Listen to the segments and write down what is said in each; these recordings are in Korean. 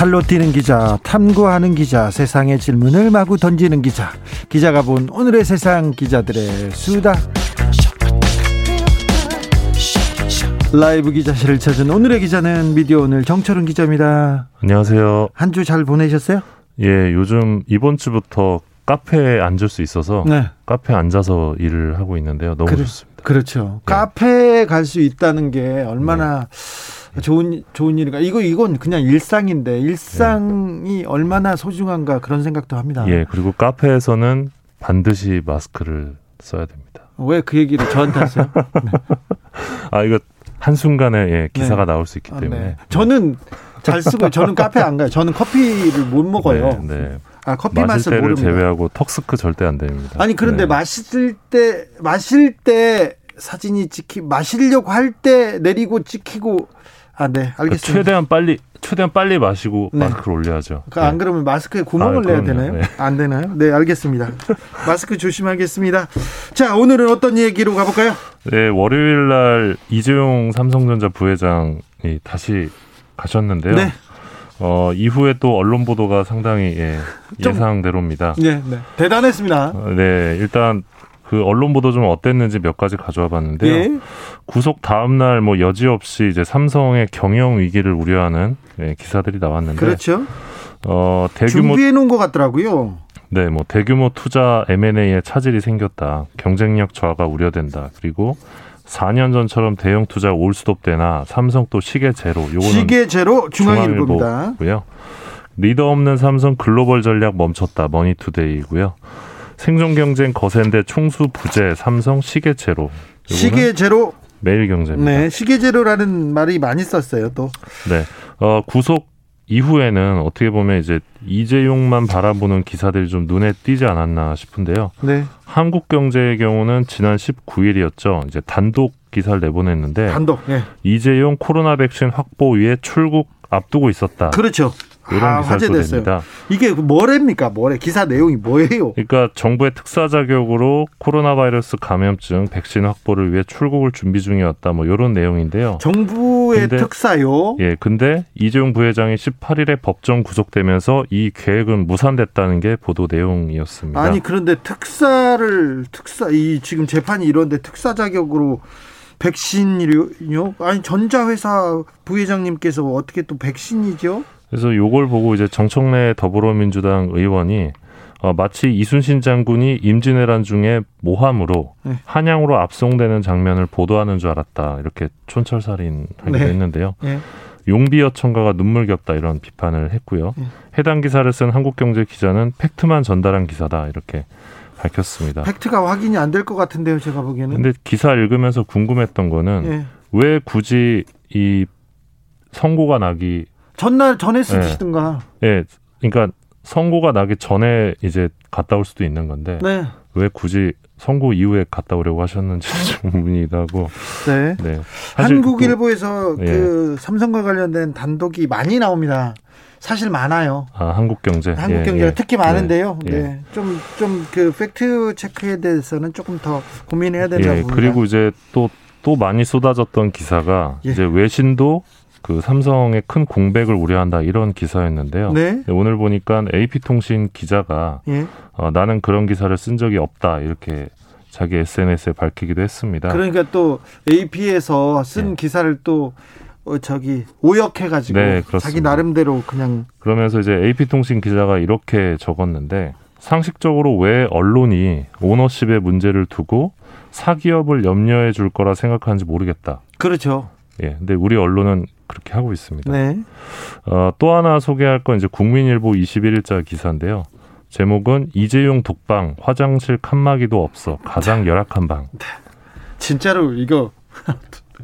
발로 뛰는 기자, 탐구하는 기자, 세상의 질문을 마구 던지는 기자. 기자가 본 오늘의 세상 기자들의 수다. 라이브 기자실을 찾은 오늘의 기자는 미디어 오늘 정철은 기자입니다. 안녕하세요. 한 주 잘 보내셨어요? 예, 요즘 이번 주부터 카페에 앉을 수 있어서 네. 카페에 앉아서 일을 하고 있는데요. 너무 그래, 좋습니다. 그렇죠. 네. 카페에 갈 수 있다는 게 얼마나 좋은 좋은 일인가. 이거 이건 그냥 일상인데 일상이 얼마나 소중한가 그런 생각도 합니다. 예, 그리고 카페에서는 반드시 마스크를 써야 됩니다. 왜 그 얘기를 저한테 하세요? 아, 이거 한 순간에 예, 기사가 나올 수 있기 아, 때문에. 네. 저는 잘 쓰고 저는 카페 안 가요. 저는 커피를 못 먹어요. 네, 네. 아 커피 마실 맛을 모릅니다. 제외하고 턱스크 절대 안 됩니다. 아니 그런데 네. 마실 때 마실 때 사진이 찍히 마시려고 할 때 내리고 찍히고 아네 그러니까 알겠습니다. 최대한 빨리 최대한 빨리 마시고 네. 마스크를 올려야죠. 그안 네. 그러면 마스크에 구멍을 아, 내야 그럼요. 되나요? 네. 안 되나요? 네, 알겠습니다. 마스크 조심하겠습니다. 자, 오늘은 어떤 얘기로 가볼까요? 네, 월요일 날 이재용 삼성전자 부회장이 다시 가셨는데요. 네. 어, 이후에 또 언론 보도가 상당히 예, 좀- 예상대로입니다. 네, 네. 대단했습니다. 어, 네, 일단 그 언론 보도 좀 어땠는지 몇 가지 가져와 봤는데요. 예. 구속 다음 날 뭐 여지없이 이제 삼성의 경영 위기를 우려하는 예, 기사들이 나왔는데 그렇죠. 어, 대규모 준비해 놓은 것 같더라고요. 네, 뭐 대규모 투자 M&A에 차질이 생겼다. 경쟁력 저하가 우려된다. 그리고 4년 전처럼 대형 투자 올스톱되나 삼성 또 시계 제로. 요거는 시계 제로 중앙일보입니다. 고요. 리더 없는 삼성 글로벌 전략 멈췄다. 머니투데이고요. 생존 경쟁 거센데 총수 부재 삼성 시계 제로. 시계 제로, 매일 경제입니다. 네, 시계 제로라는 말이 많이 썼어요. 또 네. 어, 구속 이후에는 어떻게 보면 이제 이재용만 바라보는 기사들이 좀 눈에 띄지 않았나 싶은데요. 네, 한국경제의 경우는 지난 19일이었죠. 이제 단독 기사를 내보냈는데 단독. 네, 이재용 코로나 백신 확보 위해 출국 앞두고 있었다. 그렇죠. 이런 아, 화제됐어요. 냅니다. 이게 뭐랍니까? 뭐래? 기사 내용이 뭐예요? 그러니까 정부의 특사 자격으로 코로나 바이러스 감염증 백신 확보를 위해 출국을 준비 중이었다. 뭐 이런 내용인데요. 정부의 근데- 특사요. 예, 근데 이재용 부회장이 18일에 법정 구속되면서 이 계획은 무산됐다는 게 보도 내용이었습니다. 아니 그런데 특사를 특사 이 지금 재판이 이런데 특사 자격으로 백신이요? 아니 전자회사 부회장님께서 어떻게 또 백신이죠? 그래서 요걸 보고 이제 정청래 더불어민주당 의원이 어, 마치 이순신 장군이 임진왜란 중에 모함으로 네. 한양으로 압송되는 장면을 보도하는 줄 알았다 이렇게 촌철살인하기도 네. 했는데요. 예. 용비어천가가 눈물겹다 이런 비판을 했고요. 네. 해당 기사를 쓴 한국경제 기자는 팩트만 전달한 기사다 이렇게 밝혔습니다. 팩트가 확인이 안 될 것 같은데요, 제가 보기에는. 근데 기사 읽으면서 궁금했던 거는 예. 왜 굳이 이 선고가 나기 전날 전에 쓰시든가. 예 그러니까 선고가 나기 전에 이제 갔다 올 수도 있는 건데 네. 왜 굳이 선고 이후에 갔다 오려고 하셨는지 좀 의문이기도 하고 네. 네 한국일보에서 예. 그 삼성과 관련된 단독이 많이 나옵니다. 사실 많아요. 또- 아 한국경제 한국경제가 예, 예. 특히 많은데요. 예. 네. 좀 좀 그 팩트 체크에 대해서는 조금 더 고민해야 된다고 예, 봅니다. 그리고 이제 또또 많이 쏟아졌던 기사가 예. 이제 외신도 그 삼성의 큰 공백을 우려한다 이런 기사였는데요. 네. 오늘 보니까 AP통신 기자가 예. 어, 나는 그런 기사를 쓴 적이 없다 이렇게 자기 SNS에 밝히기도 했습니다. 그러니까 또 AP에서 쓴 예. 기사를 또 어, 저기 오역해가지고 네. 자기 나름대로 그냥 그러면서 이제 AP통신 기자가 이렇게 적었는데 상식적으로 왜 언론이 오너십의 문제를 두고 사기업을 염려해 줄 거라 생각하는지 모르겠다. 그렇죠. 예. 근데 우리 언론은 그렇게 하고 있습니다. 네. 어, 또 하나 소개할 건 이제 국민일보 21일자 기사인데요. 제목은 이재용 독방 화장실 칸막이도 없어 가장 열악한 방. 진짜로 이거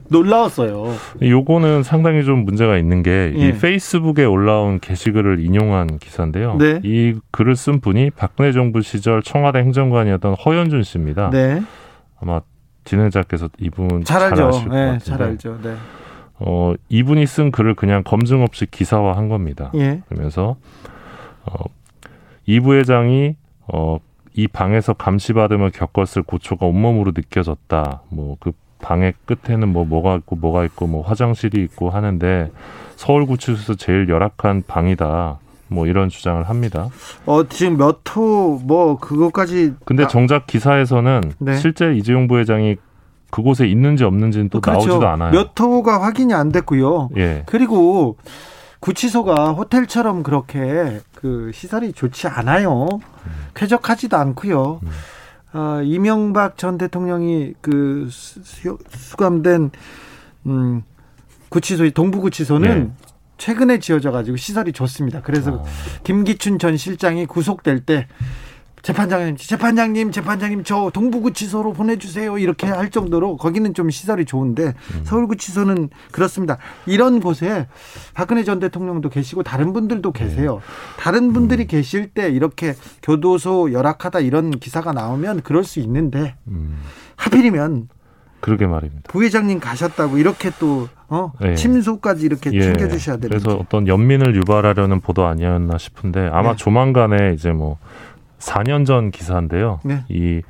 놀라웠어요. 요거는 상당히 좀 문제가 있는 게이 예. 페이스북에 올라온 게시글을 인용한 기사인데요. 네. 이 글을 쓴 분이 박근혜 정부 시절 청와대 행정관이었던 허현준 씨입니다. 네. 아마 진행자께서 이분 잘 잘, 알죠. 아실 것 네, 잘 알죠. 네. 어, 이분이 쓴 글을 그냥 검증 없이 기사화한 겁니다. 예. 그러면서 어, 이 부회장이 어, 이 방에서 감시받음을 겪었을 고초가 온몸으로 느껴졌다. 뭐 그 방의 끝에는 뭐 뭐가 있고 뭐가 있고 뭐 화장실이 있고 하는데 서울구치소에서 제일 열악한 방이다. 뭐 이런 주장을 합니다. 어, 지금 몇 호 뭐 그것까지 근데 아, 정작 기사에서는 네. 실제 이재용 부회장이 그곳에 있는지 없는지는 또 그렇죠. 나오지도 않아요. 몇 호가 확인이 안 됐고요. 예. 그리고 구치소가 호텔처럼 그렇게 그 시설이 좋지 않아요. 쾌적하지도 않고요. 음. 어, 이명박 전 대통령이 그 수- 수- 수감된 음, 구치소 동부구치소는 예. 최근에 지어져 가지고 시설이 좋습니다. 그래서 아. 김기춘 전 실장이 구속될 때 재판장님, 재판장님, 재판장님 저 동부구치소로 보내주세요 이렇게 할 정도로 거기는 좀 시설이 좋은데 서울구치소는 그렇습니다. 이런 곳에 박근혜 전 대통령도 계시고 다른 분들도 계세요. 다른 분들이 계실 때 이렇게 교도소 열악하다 이런 기사가 나오면 그럴 수 있는데 음, 하필이면 그러게 말입니다. 부회장님 가셨다고 이렇게 또 어? 네. 침소까지 이렇게 예. 챙겨주셔야 되는 그래서 어떤 연민을 유발하려는 보도 아니었나 싶은데 아마 네. 조만간에 이제 뭐 4년 전 기사인데요. 네. 이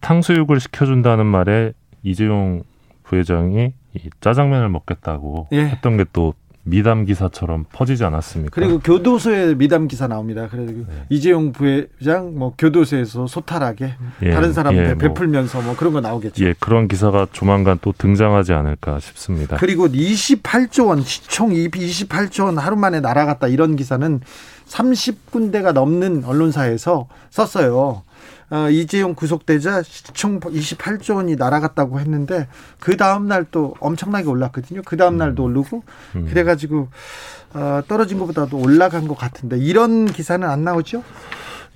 탕수육을 시켜준다는 말에 이재용 부회장이 이 짜장면을 먹겠다고 예. 했던 게 또 미담 기사처럼 퍼지지 않았습니까? 그리고 교도소에 미담 기사 나옵니다. 그래서 네. 이재용 부회장 뭐 교도소에서 소탈하게 예, 다른 사람들 예, 뭐, 베풀면서 뭐 그런 거 나오겠죠. 예, 그런 기사가 조만간 또 등장하지 않을까 싶습니다. 그리고 28조 원 시총 28조 원 하루 만에 날아갔다 이런 기사는 30군데가 넘는 언론사에서 썼어요. 어, 이재용 구속되자 시총 28조 원이 날아갔다고 했는데 그 다음 날 또 엄청나게 올랐거든요. 그 다음 날도 오르고 음. 그래가지고 어, 떨어진 것보다도 올라간 것 같은데 이런 기사는 안 나오죠?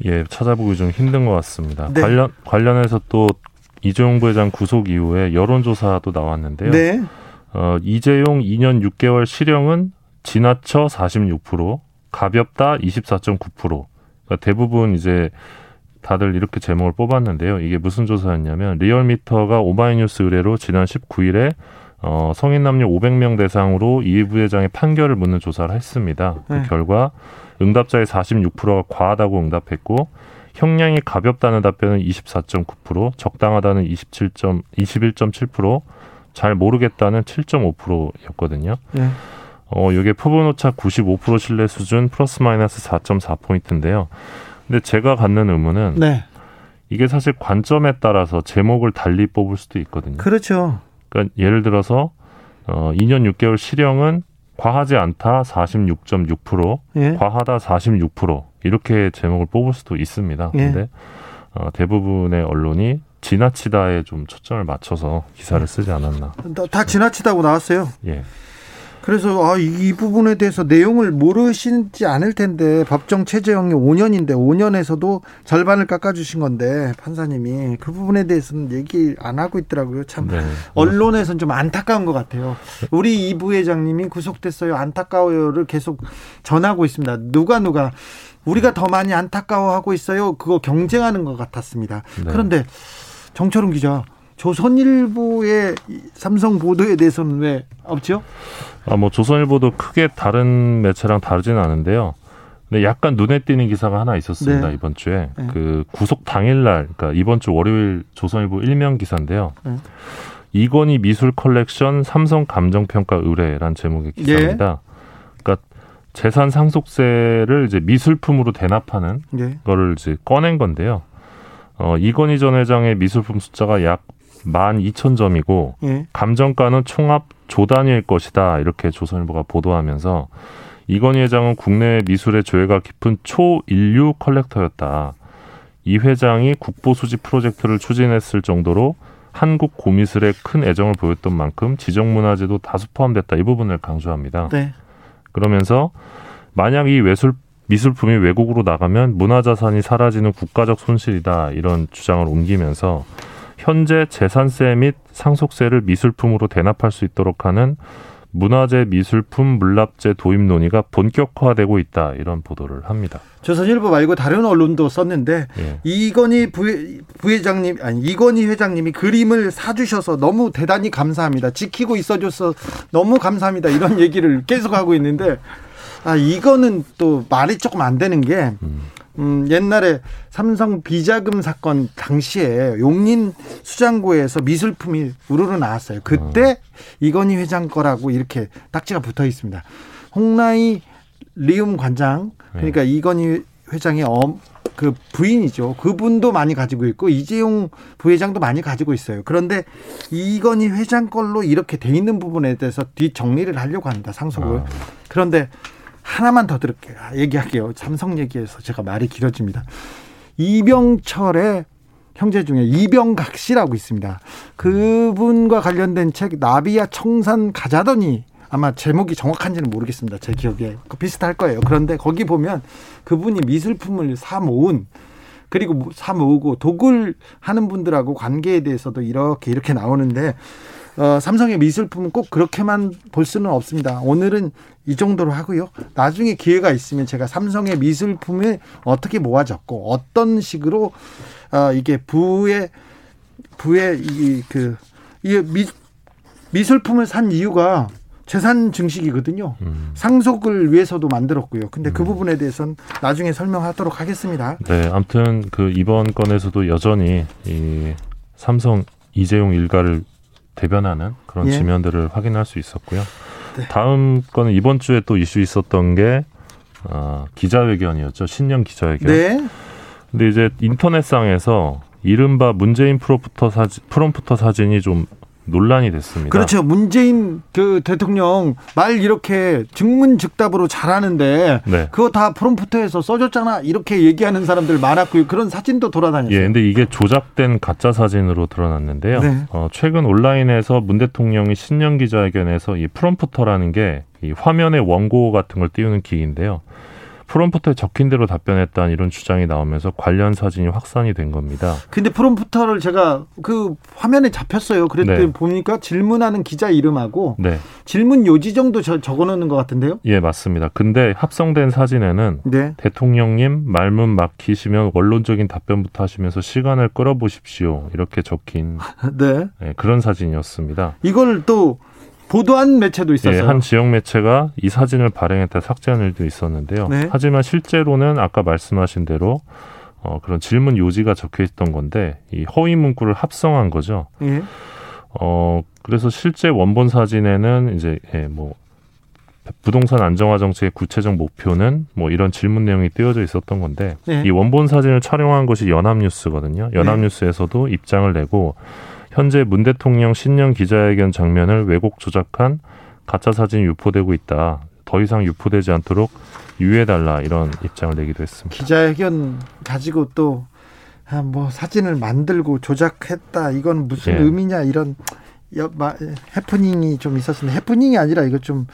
예, 찾아보기 좀 힘든 것 같습니다. 네. 관련 관련해서 또 이재용 부회장 구속 이후에 여론조사도 나왔는데요. 네. 어, 이재용 2년 6개월 실형은 지나쳐 46%, 가볍다 24.9%. 그러니까 대부분 이제 다들 이렇게 제목을 뽑았는데요. 이게 무슨 조사였냐면 리얼미터가 오마이뉴스 의뢰로 지난 19일에 어, 성인 남녀 500명 대상으로 이 부회장의 판결을 묻는 조사를 했습니다. 네. 그 결과 응답자의 46%가 과하다고 응답했고 형량이 가볍다는 답변은 24.9%, 적당하다는 27. 21.7%, 잘 모르겠다는 7.5%였거든요. 네. 어, 이게 표본 오차 95% 신뢰 수준 플러스 마이너스 4.4 포인트인데요. 근데 제가 갖는 의문은 네. 이게 사실 관점에 따라서 제목을 달리 뽑을 수도 있거든요. 그렇죠. 그러니까 예를 들어서 어, 2년 6개월 실형은 과하지 않다 46.6%, 예. 과하다 46% 이렇게 제목을 뽑을 수도 있습니다. 예. 근데 어, 대부분의 언론이 지나치다에 좀 초점을 맞춰서 기사를 쓰지 않았나. 다, 다 지나치다고 나왔어요. 예. 그래서 아, 이, 이 부분에 대해서 내용을 모르시지 않을 텐데 법정 체제형이 5년인데 5년에서도 절반을 깎아주신 건데 판사님이 그 부분에 대해서는 얘기 안 하고 있더라고요. 참 네. 언론에서는 좀 안타까운 것 같아요. 우리 이 부회장님이 구속됐어요. 안타까워요를 계속 전하고 있습니다. 누가 누가 우리가 더 많이 안타까워하고 있어요. 그거 경쟁하는 것 같았습니다. 네. 그런데 정철웅 기자. 조선일보의 이 삼성 보도에 대해서는 왜 없죠? 아, 뭐 조선일보도 크게 다른 매체랑 다르지는 않은데요. 근데 약간 눈에 띄는 기사가 하나 있었습니다 네. 이번 주에 네. 그 구속 당일날, 그러니까 이번 주 월요일 조선일보 일면 기사인데요. 네. 이건희 미술 컬렉션 삼성 감정평가 의뢰란 제목의 예. 기사입니다. 그러니까 재산 상속세를 이제 미술품으로 대납하는 네. 거를 이제 꺼낸 건데요. 어, 이건희 전 회장의 미술품 숫자가 약 12,000점이고 예. 감정가는 총합 조 단위일 것이다 이렇게 조선일보가 보도하면서 이건희 회장은 국내 미술의 조예가 깊은 초인류 컬렉터였다. 이 회장이 국보 수집 프로젝트를 추진했을 정도로 한국 고미술에 큰 애정을 보였던 만큼 지정문화재도 다수 포함됐다 이 부분을 강조합니다. 네. 그러면서 만약 이 외술 미술품이 외국으로 나가면 문화자산이 사라지는 국가적 손실이다 이런 주장을 옮기면서 현재 재산세 및 상속세를 미술품으로 대납할 수 있도록 하는 문화재 미술품 물납제 도입 논의가 본격화되고 있다 이런 보도를 합니다. 조선일보 말고 다른 언론도 썼는데 예. 이건희 부회, 부회장님 아니 이건희 회장님이 그림을 사주셔서 너무 대단히 감사합니다. 지키고 있어줘서 너무 감사합니다. 이런 얘기를 계속 하고 있는데 아 이거는 또 말이 조금 안 되는 게. 음. 음, 옛날에 삼성 비자금 사건 당시에 용인 수장고에서 미술품이 우르르 나왔어요. 그때 어. 이건희 회장 거라고 이렇게 딱지가 붙어 있습니다. 홍라이 리움 관장 그러니까 네. 이건희 회장의 어, 그 부인이죠. 그분도 많이 가지고 있고 이재용 부회장도 많이 가지고 있어요. 그런데 이건희 회장 걸로 이렇게 돼 있는 부분에 대해서 뒤 정리를 하려고 합니다. 상속을. 아. 그런데 하나만 더 들을게요. 아, 얘기할게요. 삼성 얘기해서 제가 말이 길어집니다. 이병철의 형제 중에 이병각 씨라고 있습니다. 그분과 관련된 책 나비야 청산 가자더니 아마 제목이 정확한지는 모르겠습니다. 제 기억에 그 비슷할 거예요. 그런데 거기 보면 그분이 미술품을 사 모은 그리고 사 모으고 독을 하는 분들하고 관계에 대해서도 이렇게 이렇게 나오는데 어, 삼성의 미술품은 꼭 그렇게만 볼 수는 없습니다. 오늘은 이 정도로 하고요. 나중에 기회가 있으면 제가 삼성의 미술품을 어떻게 모아졌고 어떤 식으로 어, 이게 부의 부의 이그 이 미, 미술품을 산 이유가 재산 증식이거든요. 음. 상속을 위해서도 만들었고요. 근데 그 음. 부분에 대해서는 나중에 설명하도록 하겠습니다. 네, 아무튼 그 이번 건에서도 여전히 이 삼성 이재용 일가를 대변하는 그런 예. 지면들을 확인할 수 있었고요. 네. 다음 거는 이번 주에 또 이슈 있었던 게 어, 기자회견이었죠. 신년 기자회견. 네. 근데 이제 인터넷상에서 이른바 문재인 프로프터 사진, 프롬프터 사진이 좀 논란이 됐습니다. 그렇죠. 문재인 그 대통령 말 이렇게 증문즉답으로 잘하는데 네. 그거 다 프롬프터에서 써줬잖아 이렇게 얘기하는 사람들 많았고요. 그런 사진도 돌아다녔어요. 예, 근데 이게 조작된 가짜 사진으로 드러났는데요. 네. 어, 최근 온라인에서 문 대통령이 신년 기자회견에서 이 프롬프터라는 게 이 화면에 원고 같은 걸 띄우는 기기인데요. 프롬프터에 적힌 대로 답변했다는 이런 주장이 나오면서 관련 사진이 확산이 된 겁니다. 근데 프롬프터를 제가 그 화면에 잡혔어요. 그랬더니 네. 보니까 질문하는 기자 이름하고 네. 질문 요지 정도 적어 놓는 것 같은데요? 예, 맞습니다. 근데 합성된 사진에는 네. 대통령님 말문 막히시면 원론적인 답변부터 하시면서 시간을 끌어보십시오. 이렇게 적힌 네. 네, 그런 사진이었습니다. 이걸 또 보도한 매체도 있었어요. 예, 한 지역 매체가 이 사진을 발행했다 삭제한 일도 있었는데요. 네. 하지만 실제로는 아까 말씀하신 대로 어, 그런 질문 요지가 적혀 있던 건데 이 허위 문구를 합성한 거죠. 예. 어, 그래서 실제 원본 사진에는 이제 예, 뭐 부동산 안정화 정책의 구체적 목표는 뭐 이런 질문 내용이 띄어져 있었던 건데 네. 이 원본 사진을 촬영한 것이 연합뉴스거든요. 연합뉴스에서도 네. 입장을 내고 현재 문 대통령 신년 기자회견 장면을 왜곡 조작한 가짜 사진이 유포되고 있다. 더 이상 유포되지 않도록 유의해달라 이런 입장을 내기도 했습니다. 기자회견 가지고 또뭐 아, 사진을 만들고 조작했다 이건 무슨 예. 의미냐 이런 해프닝이 좀 있었는데 해프닝이 아니라 이거 좀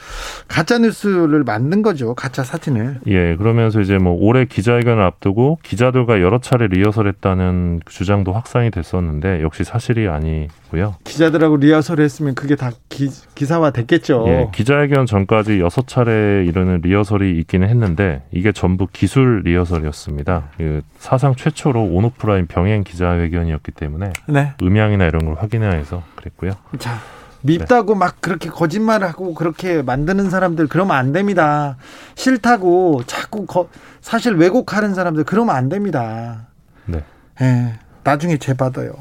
가짜 뉴스를 만든 거죠 가짜 사진을. 예, 그러면서 이제 뭐 올해 기자회견을 앞두고 기자들과 여러 차례 리허설했다는 주장도 확산이 됐었는데 역시 사실이 아니고요. 기자들하고 리허설 했으면 그게 다 기, 기사화 됐겠죠. 예, 기자회견 전까지 여섯 차례 이르는 리허설이 있기는 했는데 이게 전부 기술 리허설이었습니다. 그 사상 최초로 온오프라인 병행 기자회견이었기 때문에 네. 음향이나 이런 걸 확인해야 해서 그랬고요. 자, 밉다고 네. 막 그렇게 거짓말하고 그렇게 만드는 사람들 그러면 안 됩니다. 싫다고 자꾸 거, 사실 왜곡하는 사람들 그러면 안 됩니다. 네. 예, 나중에 죄 받아요.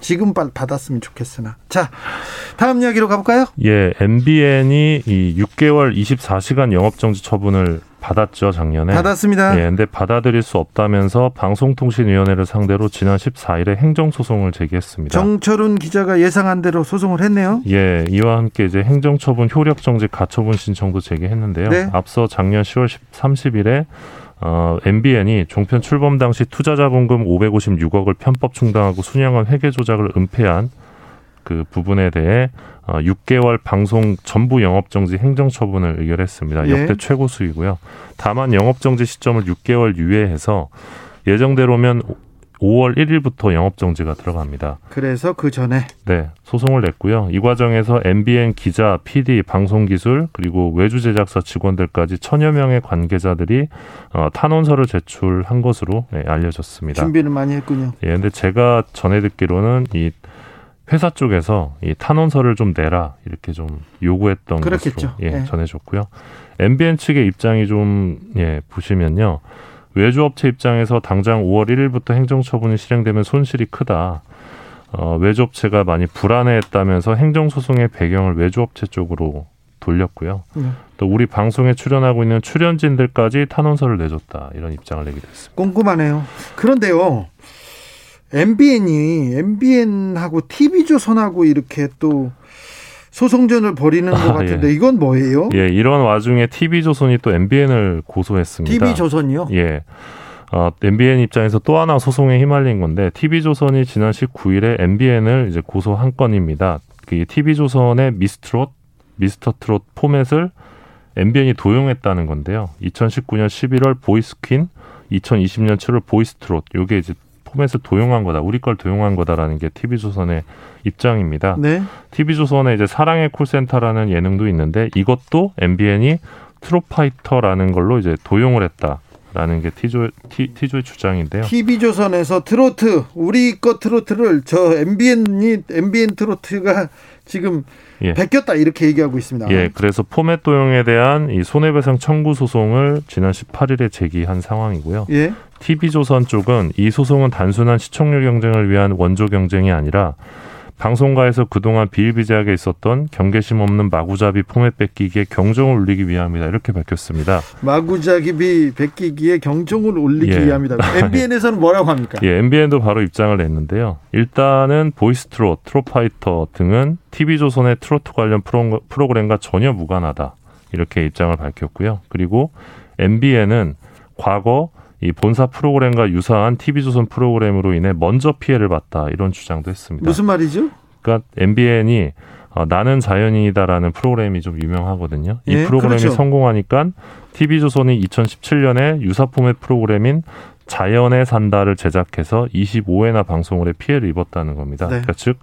지금 받았으면 좋겠으나. 자, 다음 이야기로 가볼까요? 예, MBN이 이 6개월 24시간 영업정지 처분을 받았죠 작년에 받았습니다. 예, 근데 받아들일 수 없다면서 방송통신위원회를 상대로 지난 14일에 행정소송을 제기했습니다. 정철훈 기자가 예상한 대로 소송을 했네요. 예, 이와 함께 이제 행정처분 효력정지 가처분 신청도 제기했는데요. 네. 앞서 작년 10월 30일에 어, MBN이 종편 출범 당시 투자자본금 556억을 편법 충당하고 순양한 회계 조작을 은폐한 그 부분에 대해 어, 6개월 방송 전부 영업 정지 행정 처분을 의결했습니다. 예. 역대 최고 수이고요. 다만 영업 정지 시점을 6개월 유예해서 예정대로면 5월 1일부터 영업 정지가 들어갑니다. 그래서 그 전에 네, 소송을 냈고요. 이 과정에서 MBN 기자, PD, 방송기술 그리고 외주 제작사 직원들까지 천여 명의 관계자들이 어, 탄원서를 제출한 것으로 네, 알려졌습니다. 준비를 많이 했군요. 예, 근데 제가 전해 듣기로는 이 회사 쪽에서 이 탄원서를 좀 내라 이렇게 좀 요구했던 그렇겠죠. 것으로 예, 네. 전해졌고요. MBN 측의 입장이 좀 예, 보시면요. 외주업체 입장에서 당장 5월 1일부터 행정처분이 실행되면 손실이 크다. 어, 외주업체가 많이 불안해했다면서 행정소송의 배경을 외주업체 쪽으로 돌렸고요. 네. 또 우리 방송에 출연하고 있는 출연진들까지 탄원서를 내줬다 이런 입장을 내기도 했습니다. 꼼꼼하네요. 그런데요. MBN이 MBN하고 TV조선하고 이렇게 또 소송전을 벌이는 것 아, 같은데 예. 이건 뭐예요? 예, 이런 와중에 TV조선이 또 MBN을 고소했습니다. TV조선이요? 예. 어, MBN 입장에서 또 하나 소송에 휘말린 건데 TV조선이 지난 19일에 MBN을 이제 고소한 건입니다. 그 TV조선의 미스트롯, 미스터 트롯 포맷을 MBN이 도용했다는 건데요. 2019년 11월 보이스퀸, 2020년 7월 보이스트롯. 요게 이제 포맷을 도용한 거다. 우리 걸 도용한 거다라는 게 TV조선의 입장입니다. 네. TV조선에 이제 사랑의 콜센터라는 예능도 있는데 이것도 MBN이 트롯파이터라는 걸로 이제 도용을 했다 라는 게 티조, 티, 티조의 주장인데요. TV조선에서 트로트 우리 거 트로트를 저 MBN이 MBN 트로트가 지금 예. 베꼈다 이렇게 얘기하고 있습니다. 예, 그래서 포맷 도용에 대한 이 손해배상 청구 소송을 지난 18일에 제기한 상황이고요. 예. TV조선 쪽은 이 소송은 단순한 시청률 경쟁을 위한 원조 경쟁이 아니라 방송가에서 그동안 비일비재하게 있었던 경계심 없는 마구잡이 포맷 베끼기에 경종을 울리기 위함이다 이렇게 밝혔습니다. 마구잡이 베끼기에 경종을 울리기 예. 위함이다. MBN에서는 뭐라고 합니까? 예, MBN도 바로 입장을 냈는데요. 일단은 보이스트롯, 트롯파이터 등은 TV조선의 트로트 관련 프로, 프로그램과 전혀 무관하다. 이렇게 입장을 밝혔고요. 그리고 MBN은 과거 이 본사 프로그램과 유사한 TV조선 프로그램으로 인해 먼저 피해를 봤다. 이런 주장도 했습니다. 무슨 말이죠? 그러니까 MBN이 어, 나는 자연인이다라는 프로그램이 좀 유명하거든요. 이 예, 프로그램이 그렇죠. 성공하니까 TV조선이 2017년에 유사 포맷 프로그램인 자연에 산다를 제작해서 25회나 방송을 해 피해를 입었다는 겁니다. 네. 그러니까 즉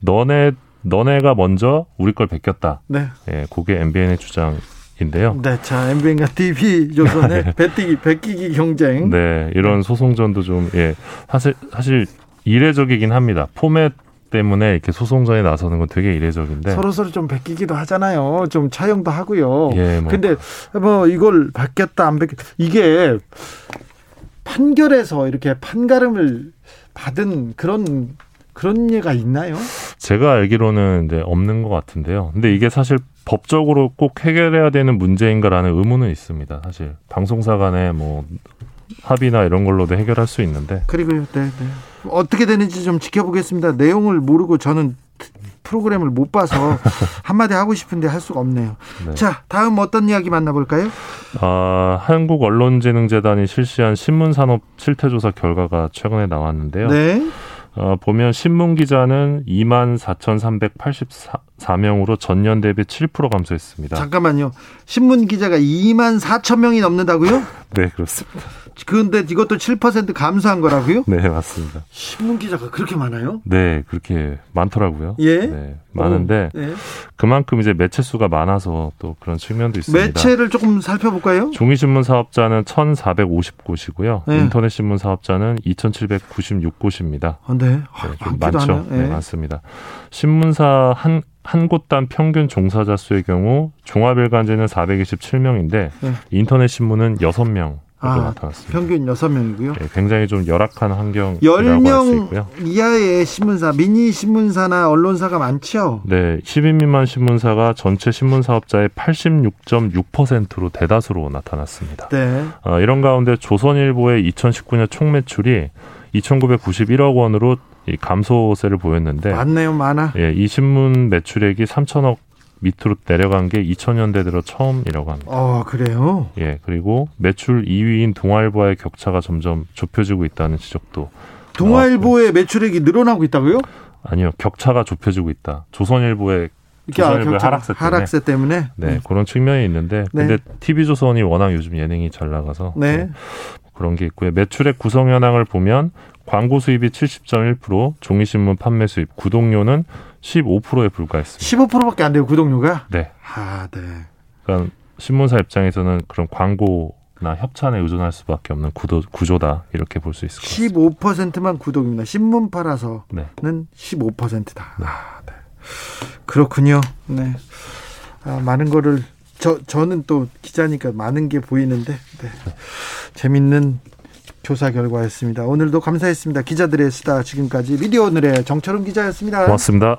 너네 너네가 먼저 우리 걸 베꼈다. 네. 예, 그게 MBN의 주장 인데요. 네. 자, MBN과 TV조선의 베끼기 베끼기 경쟁. 네, 이런 소송전도 좀 예, 사실 사실 이례적이긴 합니다. 포맷 때문에 이렇게 소송전에 나서는 건 되게 이례적인데. 서로 서로 좀 베끼기도 하잖아요. 좀 차용도 하고요. 예, 뭐. 근데 뭐 이걸 바뀌었다 안 바뀌었다 이게 판결에서 이렇게 판가름을 받은 그런 그런 예가 있나요? 제가 알기로는 이제 없는 것 같은데요. 근데 이게 사실 법적으로 꼭 해결해야 되는 문제인가라는 의문은 있습니다. 사실 방송사 간에 뭐 합의나 이런 걸로도 해결할 수 있는데 그리고요, 네, 네. 어떻게 되는지 좀 지켜보겠습니다. 내용을 모르고 저는 프로그램을 못 봐서 한마디 하고 싶은데 할 수가 없네요. 네. 자, 다음 어떤 이야기 만나볼까요? 아, 한국 언론재능재단이 실시한 신문산업 실태조사 결과가 최근에 나왔는데요. 네. 어, 보면 신문 기자는 2만 4,384명으로 전년 대비 7% 감소했습니다. 잠깐만요. 신문 기자가 2만 4천 명이 넘는다고요? 네, 그렇습니다. 그런데 이것도 7% 감소한 거라고요? 네, 맞습니다. 신문 기자가 그렇게 많아요? 네, 그렇게 많더라고요. 예? 네, 많은데 네. 그만큼 이제 매체 수가 많아서 또 그런 측면도 있습니다. 매체를 조금 살펴볼까요? 종이 신문 사업자는 1,450곳이고요. 네. 인터넷 신문 사업자는 2,796곳입니다. 아, 네. 아, 네, 좀 많죠. 네, 예. 많습니다. 신문사 한, 한 곳당 평균 종사자 수의 경우 종합일간지는 427명인데 네. 인터넷 신문은 6명으로 아, 나타났습니다. 평균 6명이고요. 네, 굉장히 좀 열악한 환경이라고 할 수 있고요. 10명 이하의 신문사, 미니 신문사나 언론사가 많죠. 네, 10인 미만 신문사가 전체 신문 사업자의 86.6%로 대다수로 나타났습니다. 네. 어, 이런 가운데 조선일보의 2019년 총 매출이 2,991억 원으로 이 감소세를 보였는데 많네요, 많아. 예, 이 신문 매출액이 3천억 밑으로 내려간 게 2000년대 들어 처음이라고 합니다. 어, 그래요. 예, 그리고 매출 2위인 동아일보와의 격차가 점점 좁혀지고 있다는 지적도 동아일보의 매출액이 늘어나고 있다고요? 아니요, 격차가 좁혀지고 있다. 조선일보의 조선일보의 격차, 하락세 때문에. 하락세 때문에. 네, 그런 측면이 있는데 네. 근데 TV조선이 워낙 요즘 예능이 잘 나가서 네. 네, 그런 게 있고요. 매출액 구성 현황을 보면 광고 수입이 70.1%, 종이신문 판매 수입, 구독료는 15%에 불과했습니다. 15%밖에 안 돼요 구독료가. 네. 아, 네. 그러니까 신문사 입장에서는 그런 광고나 협찬에 의존할 수밖에 없는 구도, 구조다 이렇게 볼 수 있을 것 같습니다. 15%만 구독입니다. 신문 팔아서는 네. 15%다. 아, 네. 그렇군요. 네. 아, 많은 거를 저 저는 또 기자니까 많은 게 보이는데 네. 재밌는 조사 결과였습니다. 오늘도 감사했습니다. 기자들의 수다 지금까지 미디어 오늘의 정철은 기자였습니다. 고맙습니다.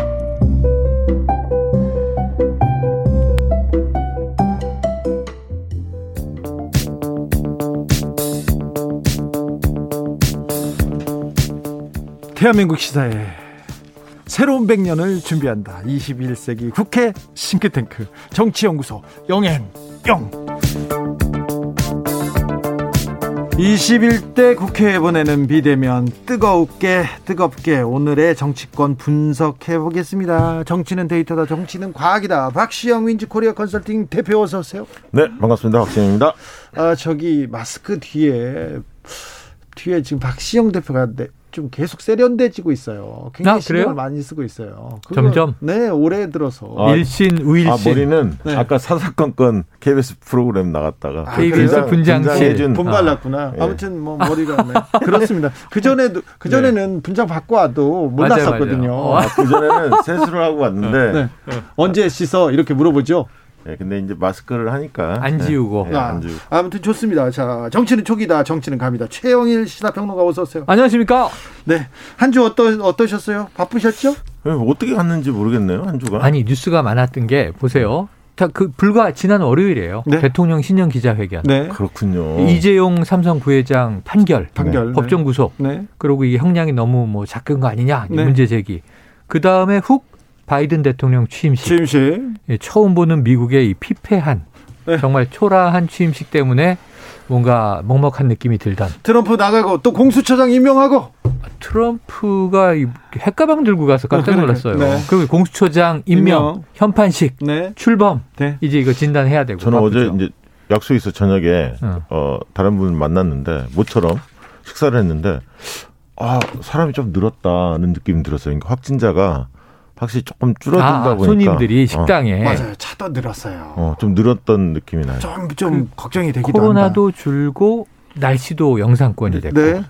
대한민국 시사에 새로운 100년을 준비한다. 21세기 국회 싱크탱크 정치연구소 영앤영 21대 국회에 보내는 비대면 뜨겁게 뜨겁게 오늘의 정치권 분석해 보겠습니다. 정치는 데이터다. 정치는 과학이다. 박시영 윈즈코리아 컨설팅 대표 어서 오세요. 네, 반갑습니다. 박진입니다. 아 저기 마스크 뒤에 뒤에 지금 박시영 대표가 네, 좀 계속 세련돼지고 있어요. 굉장히 아, 신경을 그래요? 많이 쓰고 있어요. 점점? 네 올해 들어서 아, 일신 아, 우일신 머리는 네. 아까 사사건건 KBS 프로그램 나갔다가 아, KBS 분장실. 분장해준 돈 발랐구나. 예. 아무튼 뭐 머리가 네. 그렇습니다. 그 전에도 그 전에는 분장 받고 와도 몰랐었거든요. 아, 그전에는 세수를 하고 왔는데 네. 언제 씻어 이렇게 물어보죠. 예, 근데 이제 마스크를 하니까 안 지우고. 예, 아, 안 지우고. 아무튼 좋습니다. 자 정치는 촉이다. 정치는 감이다. 최영일 시사평론가 어서 오세요. 안녕하십니까? 네 한 주 어떠 어떠셨어요? 바쁘셨죠? 예, 어떻게 갔는지 모르겠네요, 한 주가. 아니 뉴스가 많았던 게 보세요. 다그 불과 지난 월요일이에요. 네. 대통령 신년 기자회견. 네. 그렇군요. 이재용 삼성 부회장 판결, 판결. 네. 법정 구속. 네. 그리고 이게 형량이 너무 뭐 작은 거 아니냐 네. 문제 제기. 그 다음에 훅 바이든 대통령 취임식. 취임식. 예, 처음 보는 미국의 이 피폐한 네. 정말 초라한 취임식 때문에 뭔가 먹먹한 느낌이 들던 트럼프 나가고 또 공수처장 임명하고 트럼프가 이 핵가방 들고 가서 깜짝 놀랐어요. 네. 그리고 공수처장 임명, 임명. 현판식, 네. 출범 네. 이제 이거 진단해야 되고. 저는 어제 바쁘죠. 이제 약속이 있어 저녁에 어. 어, 다른 분을 만났는데 모처럼 식사를 했는데 아 사람이 좀 늘었다는 느낌이 들었어요. 그러니까 확진자가 확실히 조금 줄어든다 아, 보니까 손님들이 어, 식당에 맞아요. 차도 늘었어요. 어, 좀 늘었던 느낌이 나요. 좀좀 걱정이 되기도 코로나도 줄고 날씨도 영상권이 됐고. 한다. 네.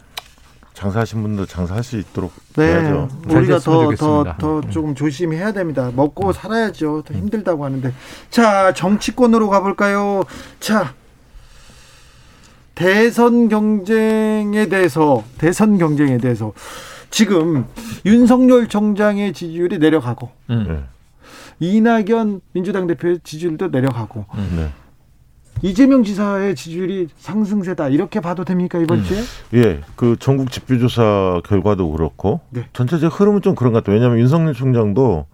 장사하신 분들 장사할 수 있도록 네. 해야죠. 잘 우리가 더더 좋겠습니다. 더 조금 조심해야 됩니다. 먹고 살아야죠. 더 힘들다고 하는데. 자, 정치권으로 가 볼까요? 자. 대선 경쟁에 대해서 대선 경쟁에 대해서 지금 윤석열 총장의 지지율이 내려가고 음. 네. 이낙연 민주당 대표의 지지율도 내려가고 네. 이재명 지사의 지지율이 상승세다 이렇게 봐도 됩니까 이번 음. 주에? 예, 그 전국 집주조사 결과도 그렇고 네. 전체적 흐름은 좀 그런 것 같아요. 왜냐하면 윤석열 총장도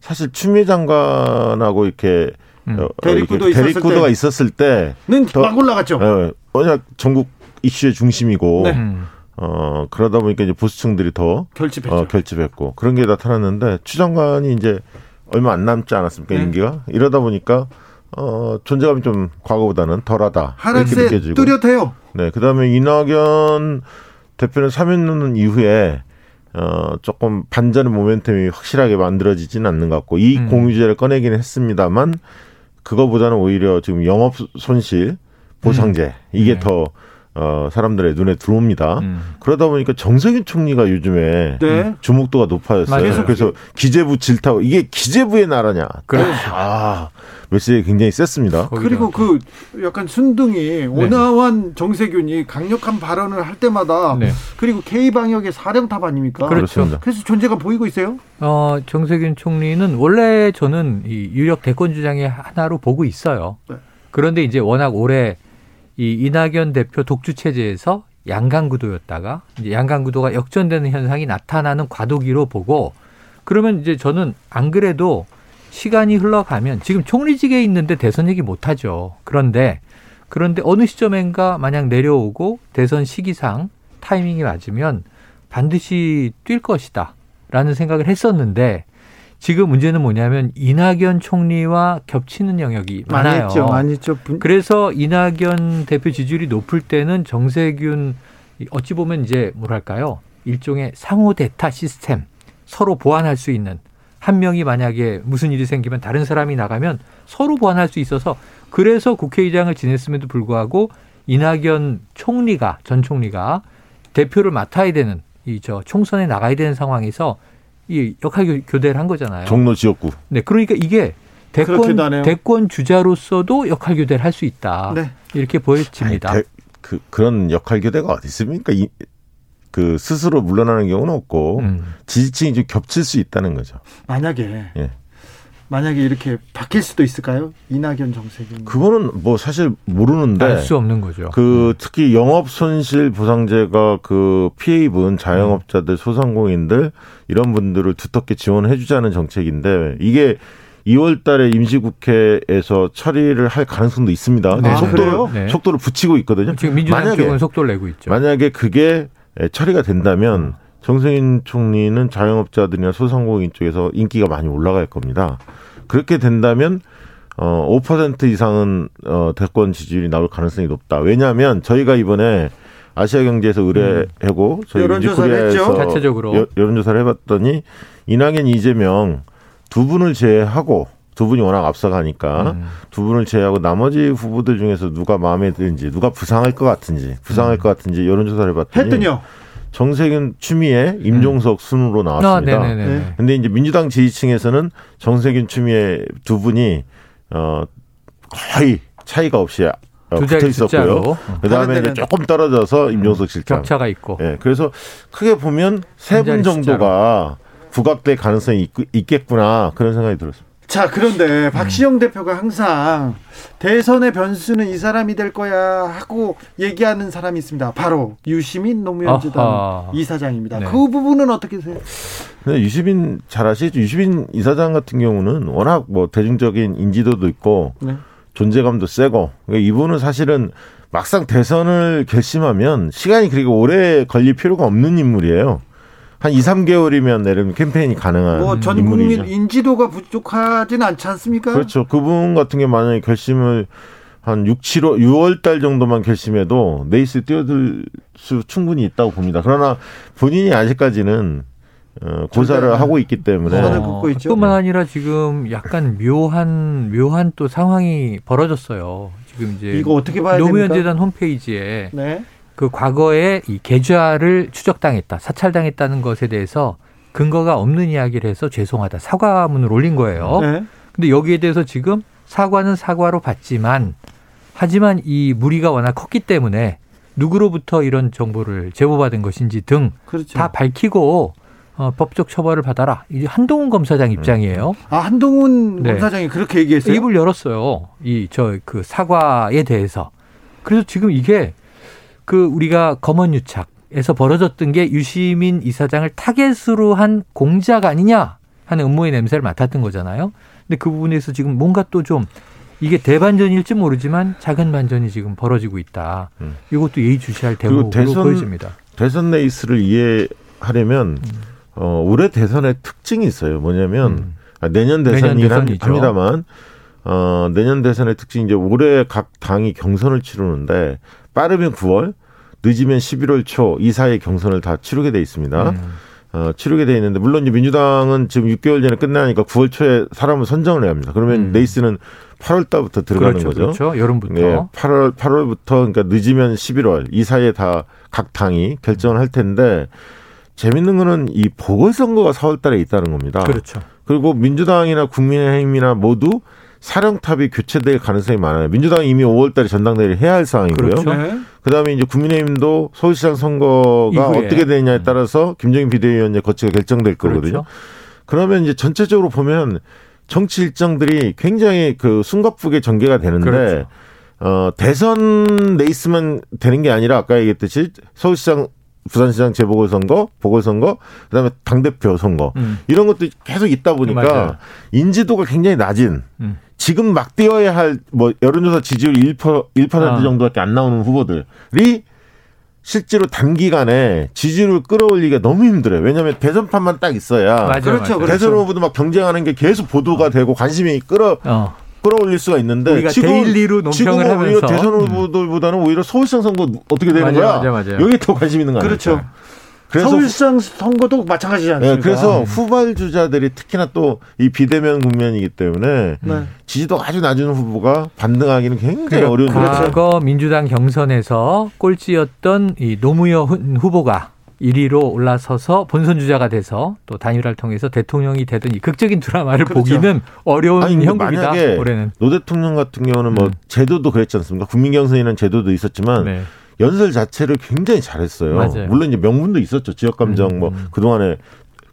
사실 추미애 장관하고 이렇게 음. 어, 대립구도 이렇게 있었을 대립구도가 때. 있었을 때는 더- 막 올라갔죠. 어, 워낙 전국 이슈의 중심이고 네. 음. 어 그러다 보니까 이제 보수층들이 더 결집했죠. 어, 결집했고 그런 게 나타났는데 추 장관이 이제 얼마 안 남지 않았습니까 네. 임기가 이러다 보니까 어 존재감이 좀 과거보다는 덜하다 이렇게 느껴지고 뚜렷해요. 네, 그 다음에 이낙연 대표는 사면 이후에 어 조금 반전의 모멘텀이 확실하게 만들어지지는 않는 것 같고 이 음. 공유제를 꺼내기는 했습니다만 그거보다는 오히려 지금 영업 손실 보상제 이게 네. 더 어, 사람들의 눈에 들어옵니다. 음. 그러다 보니까 정세균 총리가 요즘에 네. 주목도가 높아졌어요. 맞아요. 그래서 기재부 질타고 이게 기재부의 나라냐? 그렇죠. 아 메시지 굉장히 셌습니다. 그리고 그 약간 순둥이 오나완 정세균이 강력한 발언을 할 때마다 네. 그리고 K 방역의 사령탑 아닙니까? 그렇죠. 그래서 존재가 보이고 있어요. 어, 정세균 총리는 원래 저는 이 유력 대권 주장의 하나로 보고 있어요. 네. 그런데 이제 워낙 올해 이 이낙연 대표 독주 체제에서 양강구도였다가 이제 양강구도가 역전되는 현상이 나타나는 과도기로 보고 그러면 이제 저는 안 그래도 시간이 흘러가면 지금 총리직에 있는데 대선 얘기 못 하죠. 그런데 그런데 어느 시점엔가 만약 내려오고 대선 시기상 타이밍이 맞으면 반드시 뛸 것이다. 라는 생각을 했었는데 지금 문제는 뭐냐면 이낙연 총리와 겹치는 영역이 많아요. 있죠, 많이 있죠. 분- 그래서 이낙연 대표 지지율이 높을 때는 정세균 어찌 보면 이제 뭐랄까요 일종의 상호 대타 시스템 서로 보완할 수 있는 한 명이 만약에 무슨 일이 생기면 다른 사람이 나가면 서로 보완할 수 있어서 그래서 국회의장을 지냈음에도 불구하고 이낙연 총리가 전 총리가 대표를 맡아야 되는 이 저 총선에 나가야 되는 상황에서 이 역할 교- 교대를 한 거잖아요. 종로 지역구. 네, 그러니까 이게 대권. 대권 주자로서도 역할 교대를 할 수 있다. 네. 이렇게 보여집니다. 아니, 대- 그 그런 역할 교대가 어디 있습니까? 이, 그 스스로 물러나는 경우는 없고 음. 지지층이 좀 겹칠 수 있다는 거죠. 만약에 예. 만약에 이렇게 바뀔 수도 있을까요? 이낙연 정세균. 그거는 뭐 사실 모르는데 알 수 없는 거죠. 그 특히 영업 손실 보상제가 그 피해 입은 자영업자들 소상공인들 이런 분들을 두텁게 지원해 주자는 정책인데 이게 2월 달에 임시국회에서 처리를 할 가능성도 있습니다. 네. 속도를 아, 그래요? 네. 속도를 붙이고 있거든요. 지금 민주당 만약에- 쪽은 속도를 내고 있죠. 만약에 그게 처리가 된다면 정세균 총리는 자영업자들이나 소상공인 쪽에서 인기가 많이 올라갈 겁니다. 그렇게 된다면 어, 5% 이상은 어, 대권 지지율이 나올 가능성이 높다. 왜냐하면 저희가 이번에 아시아 경제에서 의뢰하고 저희 음. 여론조사를 민주코리아에서 했죠? 자체적으로. 여, 여론조사를 해봤더니 이낙연 이재명 두 분을 제외하고 두 분이 워낙 앞서가니까 음. 두 분을 제외하고 나머지 후보들 중에서 누가 마음에 드는지 누가 부상할 것 같은지 부상할 것 같은지 여론조사를 해봤더니 했더니요. 정세균 추미애 임종석 순으로 아, 나왔습니다. 네네네. 네. 근데 이제 민주당 지지층에서는 정세균 추미애 두 분이 어 거의 차이가 없이 어, 두 붙어 있었고요. 그다음에 이제 데는- 조금 떨어져서 임종석 실장. 격차가 있고. 예. 그래서 크게 보면 세 분 정도가 부각될 가능성이 있, 겠구나 그런 생각이 들었습니다. 자, 그런데 박시영 대표가 항상 대선의 변수는 이 사람이 될 거야 하고 얘기하는 사람이 있습니다. 바로 유시민 노무현 재단 아하. 이사장입니다. 네. 그 부분은 어떻게 보세요? 근데 유시민 잘 아시죠? 유시민 이사장 같은 경우는 워낙 뭐 대중적인 인지도도 있고 네. 존재감도 세고 그러니까 이분은 사실은 막상 대선을 결심하면 시간이 그렇게 오래 걸릴 필요가 없는 인물이에요. 한 2, 3개월이면 내려면 캠페인이 가능한 뭐전 인물이죠. 국민 인지도가 부족하진 않지 않습니까? 그렇죠. 그분 같은 게 만약에 결심을 한 6, 7월, 6월 달 정도만 결심해도 레이스 뛰어들 수 충분히 있다고 봅니다. 그러나 본인이 아직까지는 어, 고사를 하고 있기 때문에 있죠. 뿐만 아니라 지금 약간 묘한 묘한 또 상황이 벌어졌어요. 지금 이제 이거 어떻게 봐야 노무현 됩니까? 재단 홈페이지에 네. 그 과거에 이 계좌를 추적당했다, 사찰당했다는 것에 대해서 근거가 없는 이야기를 해서 죄송하다 사과문을 올린 거예요. 네. 근데 여기에 대해서 지금 사과는 사과로 받지만 하지만 이 무리가 워낙 컸기 때문에 누구로부터 이런 정보를 제보받은 것인지 등다 그렇죠. 밝히고 어, 법적 처벌을 받아라. 이게 한동훈 검사장 입장이에요. 아, 한동훈 네. 검사장이 그렇게 얘기했어요? 입을 열었어요. 이 저 그 사과에 대해서. 그래서 지금 이게 그 우리가 검언 유착 에서 벌어졌던 게 유시민 이사장을 타겟으로 한 공작 아니냐 하는 음모의 냄새를 맡았던 거잖아요. 근데 그 부분에서 지금 뭔가 또 좀 이게 대반전일지 모르지만 작은 반전이 지금 벌어지고 있다. 음. 이것도 예의주시할 그리고 대목으로 대선- 보여집니다. 대선 레이스를 이해하려면 음. 어, 올해 대선의 특징이 있어요. 뭐냐면 음. 아, 내년 대선이긴. 합니다만 어, 내년 대선의 특징이 이제 올해 각 당이 경선을 치르는데 빠르면 9월, 늦으면 11월 초 이 사이에 경선을 다 치르게 돼 있습니다. 음. 어, 치르게 돼 있는데 물론 이제 민주당은 지금 6개월 전에 끝나니까 9월 초에 사람을 선정을 해야 합니다. 그러면 음. 레이스는 8월 달부터 들어가는 그렇죠, 거죠. 그렇죠. 여름부터. 예, 8월 8월부터 그러니까 늦으면 11월 이 사이에 다 각 당이 결정을 할 텐데 재밌는 거는 이 보궐선거가 4월 달에 있다는 겁니다. 그렇죠. 그리고 민주당이나 국민의힘이나 모두 사령탑이 교체될 가능성이 많아요. 민주당이 이미 5월 달에 전당대회를 해야 할 상황이고요. 그렇죠. 네. 그다음에 이제 국민의힘도 서울시장 선거가 이후에. 어떻게 되느냐에 따라서 김정인 비대위원장 거치가 결정될 거거든요. 그렇죠. 그러면 이제 전체적으로 보면 정치 일정들이 굉장히 그 숨가쁘게 전개가 되는데 그렇죠. 어, 대선 레이스만 되는 게 아니라 아까 얘기했듯이 서울시장 부산시장 재보궐선거, 보궐선거, 그다음에 당대표 선거 음. 이런 것도 계속 있다 보니까 맞아요. 인지도가 굉장히 낮은 음. 지금 막 뛰어야 할 뭐 여론조사 지지율 1%, 1% 아. 정도밖에 안 나오는 후보들이 실제로 단기간에 지지율을 끌어올리기가 너무 힘들어요. 왜냐하면 대선판만 딱 있어야 맞아요, 그렇죠, 맞아요. 대선 후보도 막 경쟁하는 게 계속 보도가 되고 관심이 끌어 어. 끌어올릴 수가 있는데 우리가 daily로 지금은 오히려 하면서. 대선 음. 후보들보다는 오히려 서울시장 선거 어떻게 되는 맞아요, 거야? 맞아요, 맞아요. 여기 더 관심 있는 거 아니에요? 그렇죠. 그래서 서울시장 선거도 마찬가지지 예, 않습니까? 그래서 후발 주자들이 특히나 또 이 비대면 국면이기 때문에 네. 지지도가 아주 낮은 후보가 반등하기는 굉장히 그러니까 어려운 거죠. 과거 민주당 경선에서 꼴찌였던 이 노무현 후보가 1위로 올라서서 본선 주자가 돼서 또 단일화를 통해서 대통령이 되던 이 극적인 드라마를 그렇죠. 보기는 어려운 아니, 형국이다. 만약에 올해는. 노 대통령 같은 경우는 뭐 음. 제도도 그랬지 않습니까? 국민경선이라는 제도도 있었지만 네. 연설 자체를 굉장히 잘했어요. 맞아요. 물론 이제 명분도 있었죠. 지역 감정 음, 뭐 음. 그동안에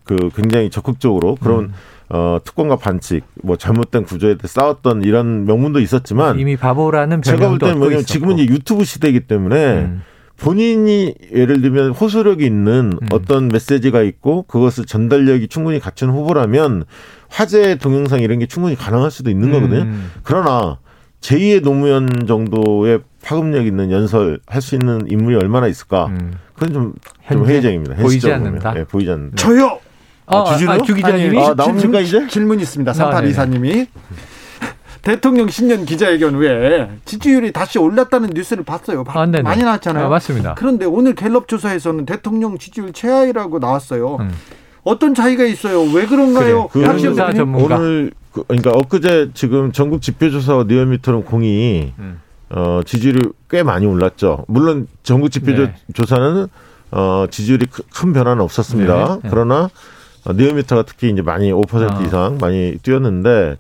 그 굉장히 적극적으로 그런 음. 어 특권과 반칙 뭐 잘못된 구조에 대해 싸웠던 이런 명분도 있었지만 이미 바보라는 제가 볼 때는 뭐냐면. 지금은 이제 유튜브 시대이기 때문에 음. 본인이 예를 들면 호소력이 있는 음. 어떤 메시지가 있고 그것을 전달력이 충분히 갖춘 후보라면 화제 동영상 이런 게 충분히 가능할 수도 있는 거거든요. 음. 그러나 제2의 노무현 정도의 파급력 있는 연설 할 수 있는 인물이 얼마나 있을까? 음. 그건 좀, 좀 회의적입니다. 보이지 않는다. 예, 보이지 않는다. 저요. 아, 주진우? 아, 주 기자님이 아, 나옵니까, 이제? 질문 있습니다. 아, 38 네네. 이사님이 대통령 신년 기자회견 후에 지지율이 다시 올랐다는 뉴스를 봤어요. 바- 아. 많이 나왔잖아요. 아, 맞습니다. 그런데 오늘 갤럽 조사에서는 대통령 지지율 최하위라고 나왔어요. 음. 어떤 차이가 있어요? 왜 그런가요? 조사 대표님? 전문가. 오늘 그, 그러니까 엊그제 지금 전국 지표조사 니얼미터는 공이 음. 어, 지지율이 꽤 많이 올랐죠. 물론 전국 네. 지표조사는 어, 지지율이 크- 큰 변화는 없었습니다. 네, 네. 그러나 어, 니얼미터가 특히 이제 많이 5% 아. 이상 많이 뛰었는데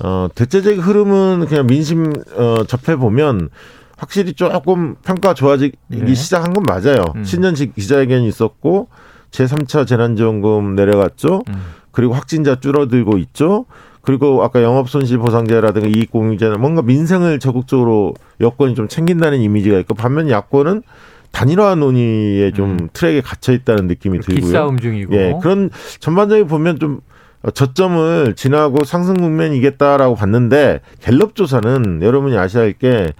어, 대체적 흐름은 그냥 민심 어, 접해 보면 확실히 조금 평가 좋아지기 네. 시작한 건 맞아요. 음. 신년 지- 기자회견이 있었고 제3차 재난지원금 내려갔죠. 음. 그리고 확진자 줄어들고 있죠. 그리고 아까 영업손실보상제라든가 이익공유제나 뭔가 민생을 적극적으로 여권이 좀 챙긴다는 이미지가 있고 반면 야권은 단일화 논의에 좀 음. 트랙에 갇혀 있다는 느낌이 들고요. 기싸움 중이고. 예, 그런 전반적으로 보면 좀 저점을 지나고 상승 국면이겠다라고 봤는데 갤럽 조사는 여러분이 아셔야 할 게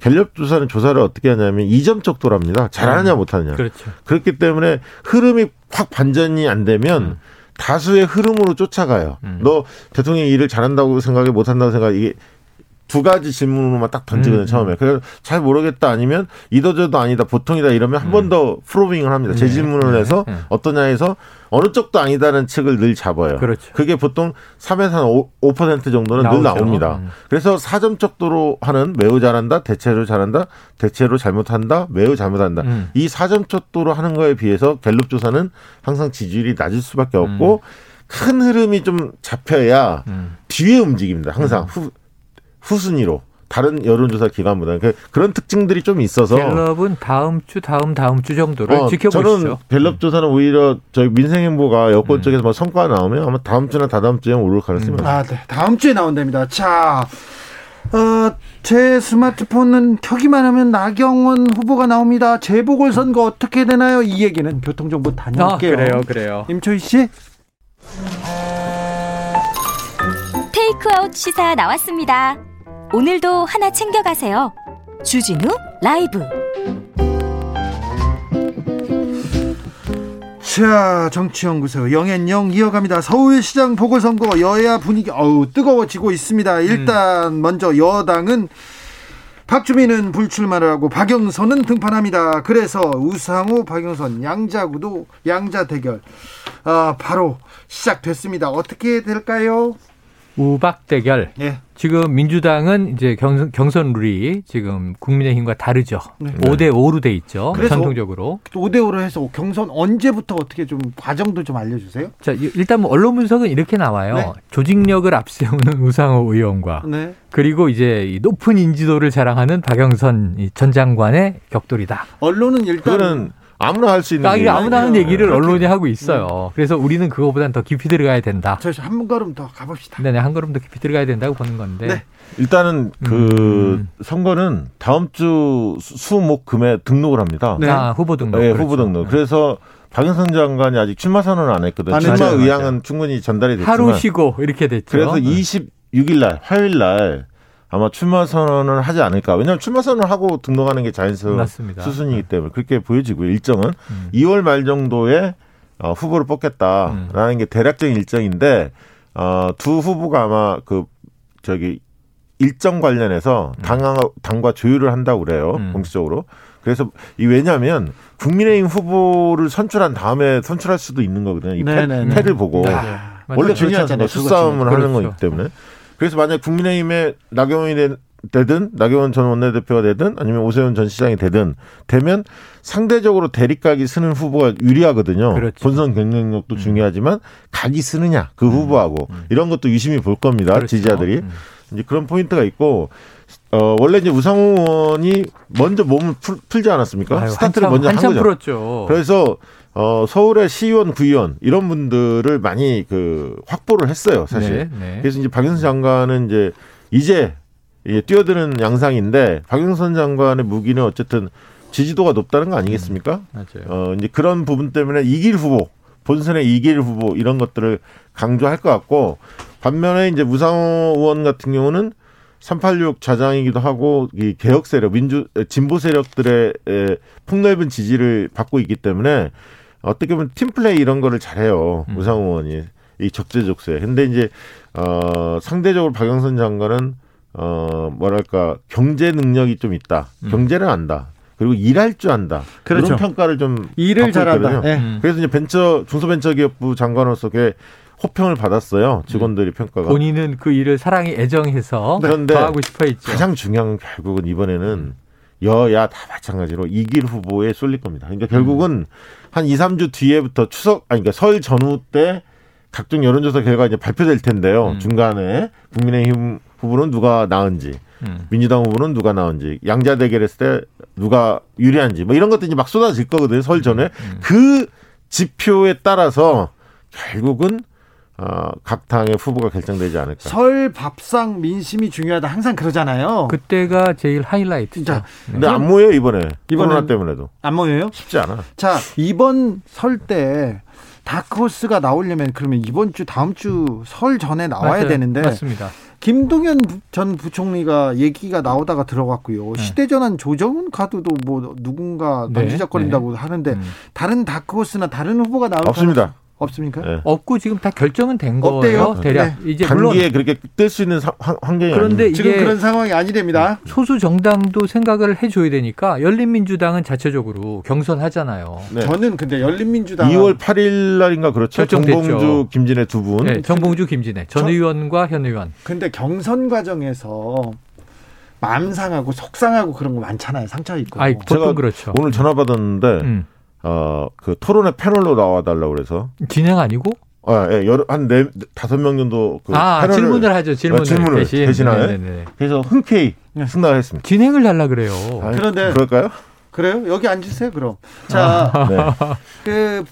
갤럽 조사는 조사를 어떻게 하냐면 이점적 도랍니다. 잘하느냐 못하느냐. 그렇죠. 그렇기 때문에 흐름이 확 반전이 안 되면 음. 다수의 흐름으로 쫓아가요. 음. 너 대통령이 일을 잘한다고 생각해 못한다고 생각 이게 두 가지 질문으로만 딱 던지거든요 음, 처음에. 그래서 잘 모르겠다 아니면 이더저도 아니다 보통이다 이러면 한 번더 프로빙을 합니다. 네, 재질문을 네, 해서 네. 어떠냐 해서 어느 쪽도 아니다는 측을 늘 잡아요. 그렇죠. 게 보통 3에서 한 5, 5% 정도는 늘 나오죠. 나옵니다. 음. 그래서 사점적 도로 하는 매우 잘한다, 대체로 잘한다, 대체로 잘못한다, 매우 잘못한다. 음. 이 사점적 도로 하는 거에 비해서 갤럽 조사는 항상 지지율이 낮을 수밖에 없고 큰 흐름이 좀 잡혀야 음. 뒤에 움직입니다. 항상 후, 후순위로. 다른 여론조사 기관보다는 그- 그런 특징들이 좀 있어서 갤럽은 다음 주 다음 다음 주 정도를 어, 지켜보시죠. 저는 갤럽 조사는 오히려 저희 민생 행보가 여권 음. 쪽에서 뭐 성과 가 나오면 아마 다음 주나 다다음 주에 오를 가능성이 음. 많습니다. 아, 네. 다음 주에 나온답니다. 자, 어, 제 스마트폰은 켜기만 하면 나경원 후보가 나옵니다. 재보궐 선거 어떻게 되나요? 이 얘기는 교통정보 아, 다녀올게요. 그래요, 그래요. 임초희 씨? 테이크아웃 시사 나왔습니다. 오늘도 하나 챙겨가세요. 주진우 라이브. 자, 정치연구소 영앤영 이어갑니다. 서울시장 보궐선거 여야 분위기 어우 뜨거워지고 있습니다. 일단 먼저 여당은 박주민은 불출마를 하고 박영선은 등판합니다. 그래서 우상호, 박영선 양자구도 양자 대결 아, 바로 시작됐습니다. 어떻게 될까요? 우박 대결. 예. 지금 민주당은 이제 경선, 경선 룰이 지금 국민의힘과 다르죠. 네. 5대 5로 돼 있죠. 그래서- 전통적으로. 5대 5로 해서 경선 언제부터 어떻게 좀 과정도 좀 알려주세요. 자, 이- 일단 뭐 언론 분석은 이렇게 나와요. 네. 조직력을 앞세우는 우상호 의원과 네. 그리고 이제 이 높은 인지도를 자랑하는 박영선 이전 장관의 격돌이다. 언론은 일단 그거는 아무나 할 수 있는 아, 이게 얘기예요. 아무나 하는 네. 얘기를 그렇게- 언론이 하고 있어요. 그래서 우리는 그거보단 더 깊이 들어가야 된다. 저한 걸음 더 가봅시다. 네네, 한 걸음 더 깊이 들어가야 된다고 보는 건데. 네. 일단은 그 음. 선거는 다음 주 수- 수목금에 등록을 합니다. 네. 아, 후보 등록. 네, 그렇죠. 후보 등록. 그래서 박영선 장관이 아직 출마 선언을 안 했거든요. 안 출마. 의향은. 충분히 전달이 됐지만 하루 쉬고 이렇게 됐죠. 그래서 26일 날 화요일 날 아마 출마 선언을 하지 않을까. 왜냐하면 출마 선언을 하고 등록하는 게 자연스러운 맞습니다. 수순이기 때문에 그렇게 보여지고요. 일정은 음. 2월 말 정도에 어, 후보를 뽑겠다라는 게 대략적인 일정인데 어, 두 후보가 아마 그 저기 일정 관련해서 당 당과 조율을 한다고 그래요. 음. 공식적으로. 그래서 이 왜냐하면 국민의힘 후보를 선출한 다음에 선출할 수도 있는 거거든요. 이 패. 패를 보고 아, 맞아요. 원래 그렇지 중요하잖아요. 수싸움을 하는 그렇죠. 거기 때문에. 그래서 만약 국민의힘에 나경원이 되- 되든 나경원 전 원내대표가 되든 아니면 오세훈 전 시장이 되든 되면 상대적으로 대립각이 서는 후보가 유리하거든요. 그렇죠. 본선 경쟁력도 중요하지만 각이 서느냐 그 후보하고 이런 것도 유심히 볼 겁니다. 그렇죠. 지지자들이 음. 이제 그런 포인트가 있고 어 원래 이제 우상호 의원이 먼저 몸을 풀, 풀지 않았습니까? 아유, 스타트를 한참, 먼저 한 한참 거죠. 풀었죠. 그래서 어 서울의 시의원, 구의원 이런 분들을 많이 그 확보를 했어요, 사실. 네, 네. 그래서 이제 박영선 장관은 이제 이제 예, 뛰어드는 양상인데 박영선 장관의 무기는 어쨌든 지지도가 높다는 거 아니겠습니까? 맞아요. 어 이제 그런 부분 때문에 이길 후보, 본선의 이길 후보 이런 것들을 강조할 것 같고 반면에 이제 무상호 의원 같은 경우는 386 좌장이기도 하고 이 개혁 세력, 민주 진보 세력들의 에, 폭넓은 지지를 받고 있기 때문에 어떻게 보면 팀 플레이 이런 거를 잘해요. 음. 무상호 의원이 이 적재적소에. 근데 이제 어 상대적으로 박영선 장관은 어 뭐랄까 경제 능력이 좀 있다. 음. 경제를 안다. 그리고 일할 줄 안다. 그렇죠. 이런 평가를 좀 일을 받고 잘한다. 있거든요. 예. 음. 그래서 이제 벤처 중소벤처기업부 장관으로서 꽤 호평을 받았어요. 직원들이 평가가. 본인은 그 일을 사랑이 애정해서 그런데 더 하고 싶어 했죠. 가장 중요한 건 결국은 이번에는 여야 다 마찬가지로 이길 후보에 쏠릴 겁니다. 그러니까 결국은 한 2, 3주 뒤에부터 추석 아니 그러니까 설 전후 때 각종 여론조사 결과 이제 발표될 텐데요. 음. 중간에 국민의힘 후보는 누가 나은지, 음. 민주당 후보는 누가 나은지, 양자 대결했을 때 누가 유리한지 뭐 이런 것들이 막 쏟아질 거거든요. 설 전에 음. 그 지표에 따라서 결국은 어, 각 당의 후보가 결정되지 않을까. 설 밥상 민심이 중요하다. 항상 그러잖아요. 그때가 제일 하이라이트죠. 진짜. 근데 안 모여요 이번에 코로나 때문에도 안 모여요? 쉽지 않아. 자, 이번 설 때 다크호스가 나오려면 그러면 이번 주 다음 주 설 전에 나와야 맞아요. 되는데 맞습니다. 김동연 부- 전 부총리가 얘기가 나오다가 들어갔고요. 네. 시대전환 조정훈 카드도 뭐 누군가 네, 만지작거린다고 하는데 음. 다른 다크호스나 다른 후보가 나올 없습니다. 없습니까? 예. 없고 지금 다 결정은 된 없대요? 거예요. 대략 이제 단기에 물론 그렇게 뜰 수 있는 사- 환- 환경이 그런데 아닙니다. 지금 그런 상황이 아니랍니다. 소수 정당도 생각을 해줘야 되니까 열린민주당은 자체적으로 경선하잖아요. 네. 저는 근데 열린민주당 2월 8일 날인가 그렇죠. 결정됐죠. 정봉주, 김진애 두 분. 네, 정봉주, 김진애 전 저- 의원과 현 의원. 근데 경선 과정에서 마음 상하고 속상하고 그런 거 많잖아요. 상처 있고. 아이 보통 제가 그렇죠. 오늘 전화 받았는데 음. 어, 그 토론회 패널로 나와 달라고 그래서 진행 아니고 아, 예, 여러 한 네 다섯 명 정도 그 아 패널을 질문을 하죠. 질문을, 어, 질문을 대신 대신하네. 네네네. 그래서 흔쾌히 네. 승낙했습니다. 진행을 달라 그래요. 아이, 그런데- 그럴까요? 그래요? 여기 앉으세요, 그럼. 자, 아. 네. 그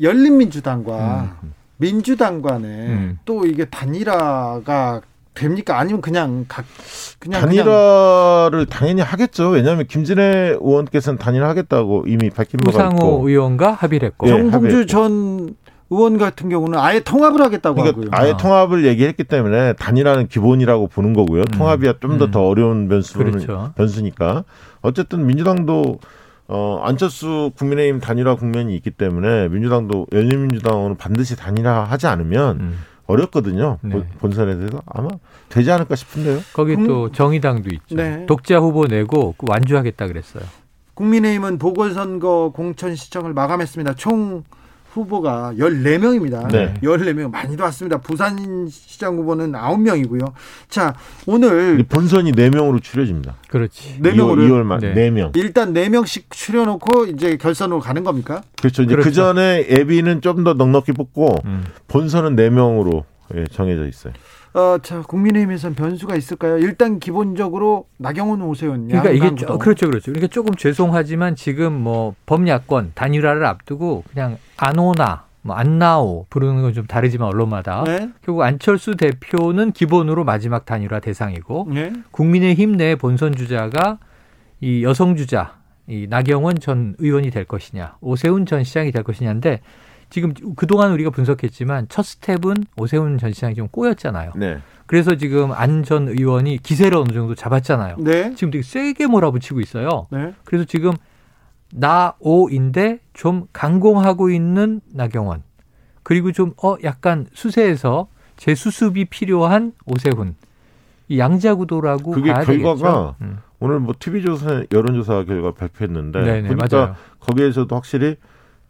열린민주당과 음. 민주당 간에 음. 또 이게 단일화가 됩니까? 아니면 그냥 각 그냥 그냥 단일화를 당연히 하겠죠. 왜냐하면 김진애 의원께서는 단일화하겠다고 이미 밝힌 바가 우상호 있고. 의원과 합의를 했고 예, 정봉주 합의했고. 전 의원 같은 경우는 아예 통합을 하겠다고 그러니까 하고요. 아예 아. 통합을 얘기했기 때문에 단일화는 기본이라고 보는 거고요. 통합이야 좀더 음. 더 어려운 변수는 그렇죠. 변수니까 어쨌든 민주당도 어 안철수 국민의힘 단일화 국면이 있기 때문에 민주당도 열린민주당은 반드시 단일화하지 않으면 음. 어렵거든요. 네. 본- 본선에 대해서 아마 되지 않을까 싶은데요. 거기 국- 또 정의당도 있죠. 네. 독자 후보 내고 그 완주하겠다 그랬어요. 국민의힘은 보궐선거 공천시청을 마감했습니다. 총 후보가 14명입니다. 네. 14명 많이도 왔습니다. 부산시장 후보는 9명이고요. 자, 오늘 본선이 4명으로 추려집니다. 그렇지. 네 명으로 2월 말 네. 4명. 일단 4명씩 추려 놓고 이제 결선으로 가는 겁니까? 그렇죠. 이제 그렇죠. 그 전에 예비는 좀 더 넉넉히 뽑고 음. 본선은 4명으로 예, 정해져 있어요. 어, 자, 국민의힘에선 변수가 있을까요? 일단 기본적으로 나경원 오세훈 그러니까 이게 조- 그렇죠, 그렇죠. 그러니까 조금 죄송하지만 지금 뭐 범야권 단일화를 앞두고 그냥 안 오나 뭐 안 나오 부르는 건 좀 다르지만 언론마다 네. 결국 안철수 대표는 기본으로 마지막 단일화 대상이고 네. 국민의힘 내 본선 주자가 이 여성 주자 이 나경원 전 의원이 될 것이냐 오세훈 전 시장이 될 것이냐인데 지금 그동안 우리가 분석했지만 첫 스텝은 오세훈 전 시장이 좀 꼬였잖아요. 네. 그래서 지금 안 전 의원이 기세를 어느 정도 잡았잖아요. 네. 지금 되게 세게 몰아붙이고 있어요. 네. 그래서 지금 나오인데 좀 강공하고 있는 나경원 그리고 좀 어 약간 수세에서 재수습이 필요한 오세훈 이 양자구도라고 그게 봐야 결과가. 음. 오늘 뭐 TV조선 여론조사 결과 발표했는데 네네 보니까 맞아요. 거기에서도 확실히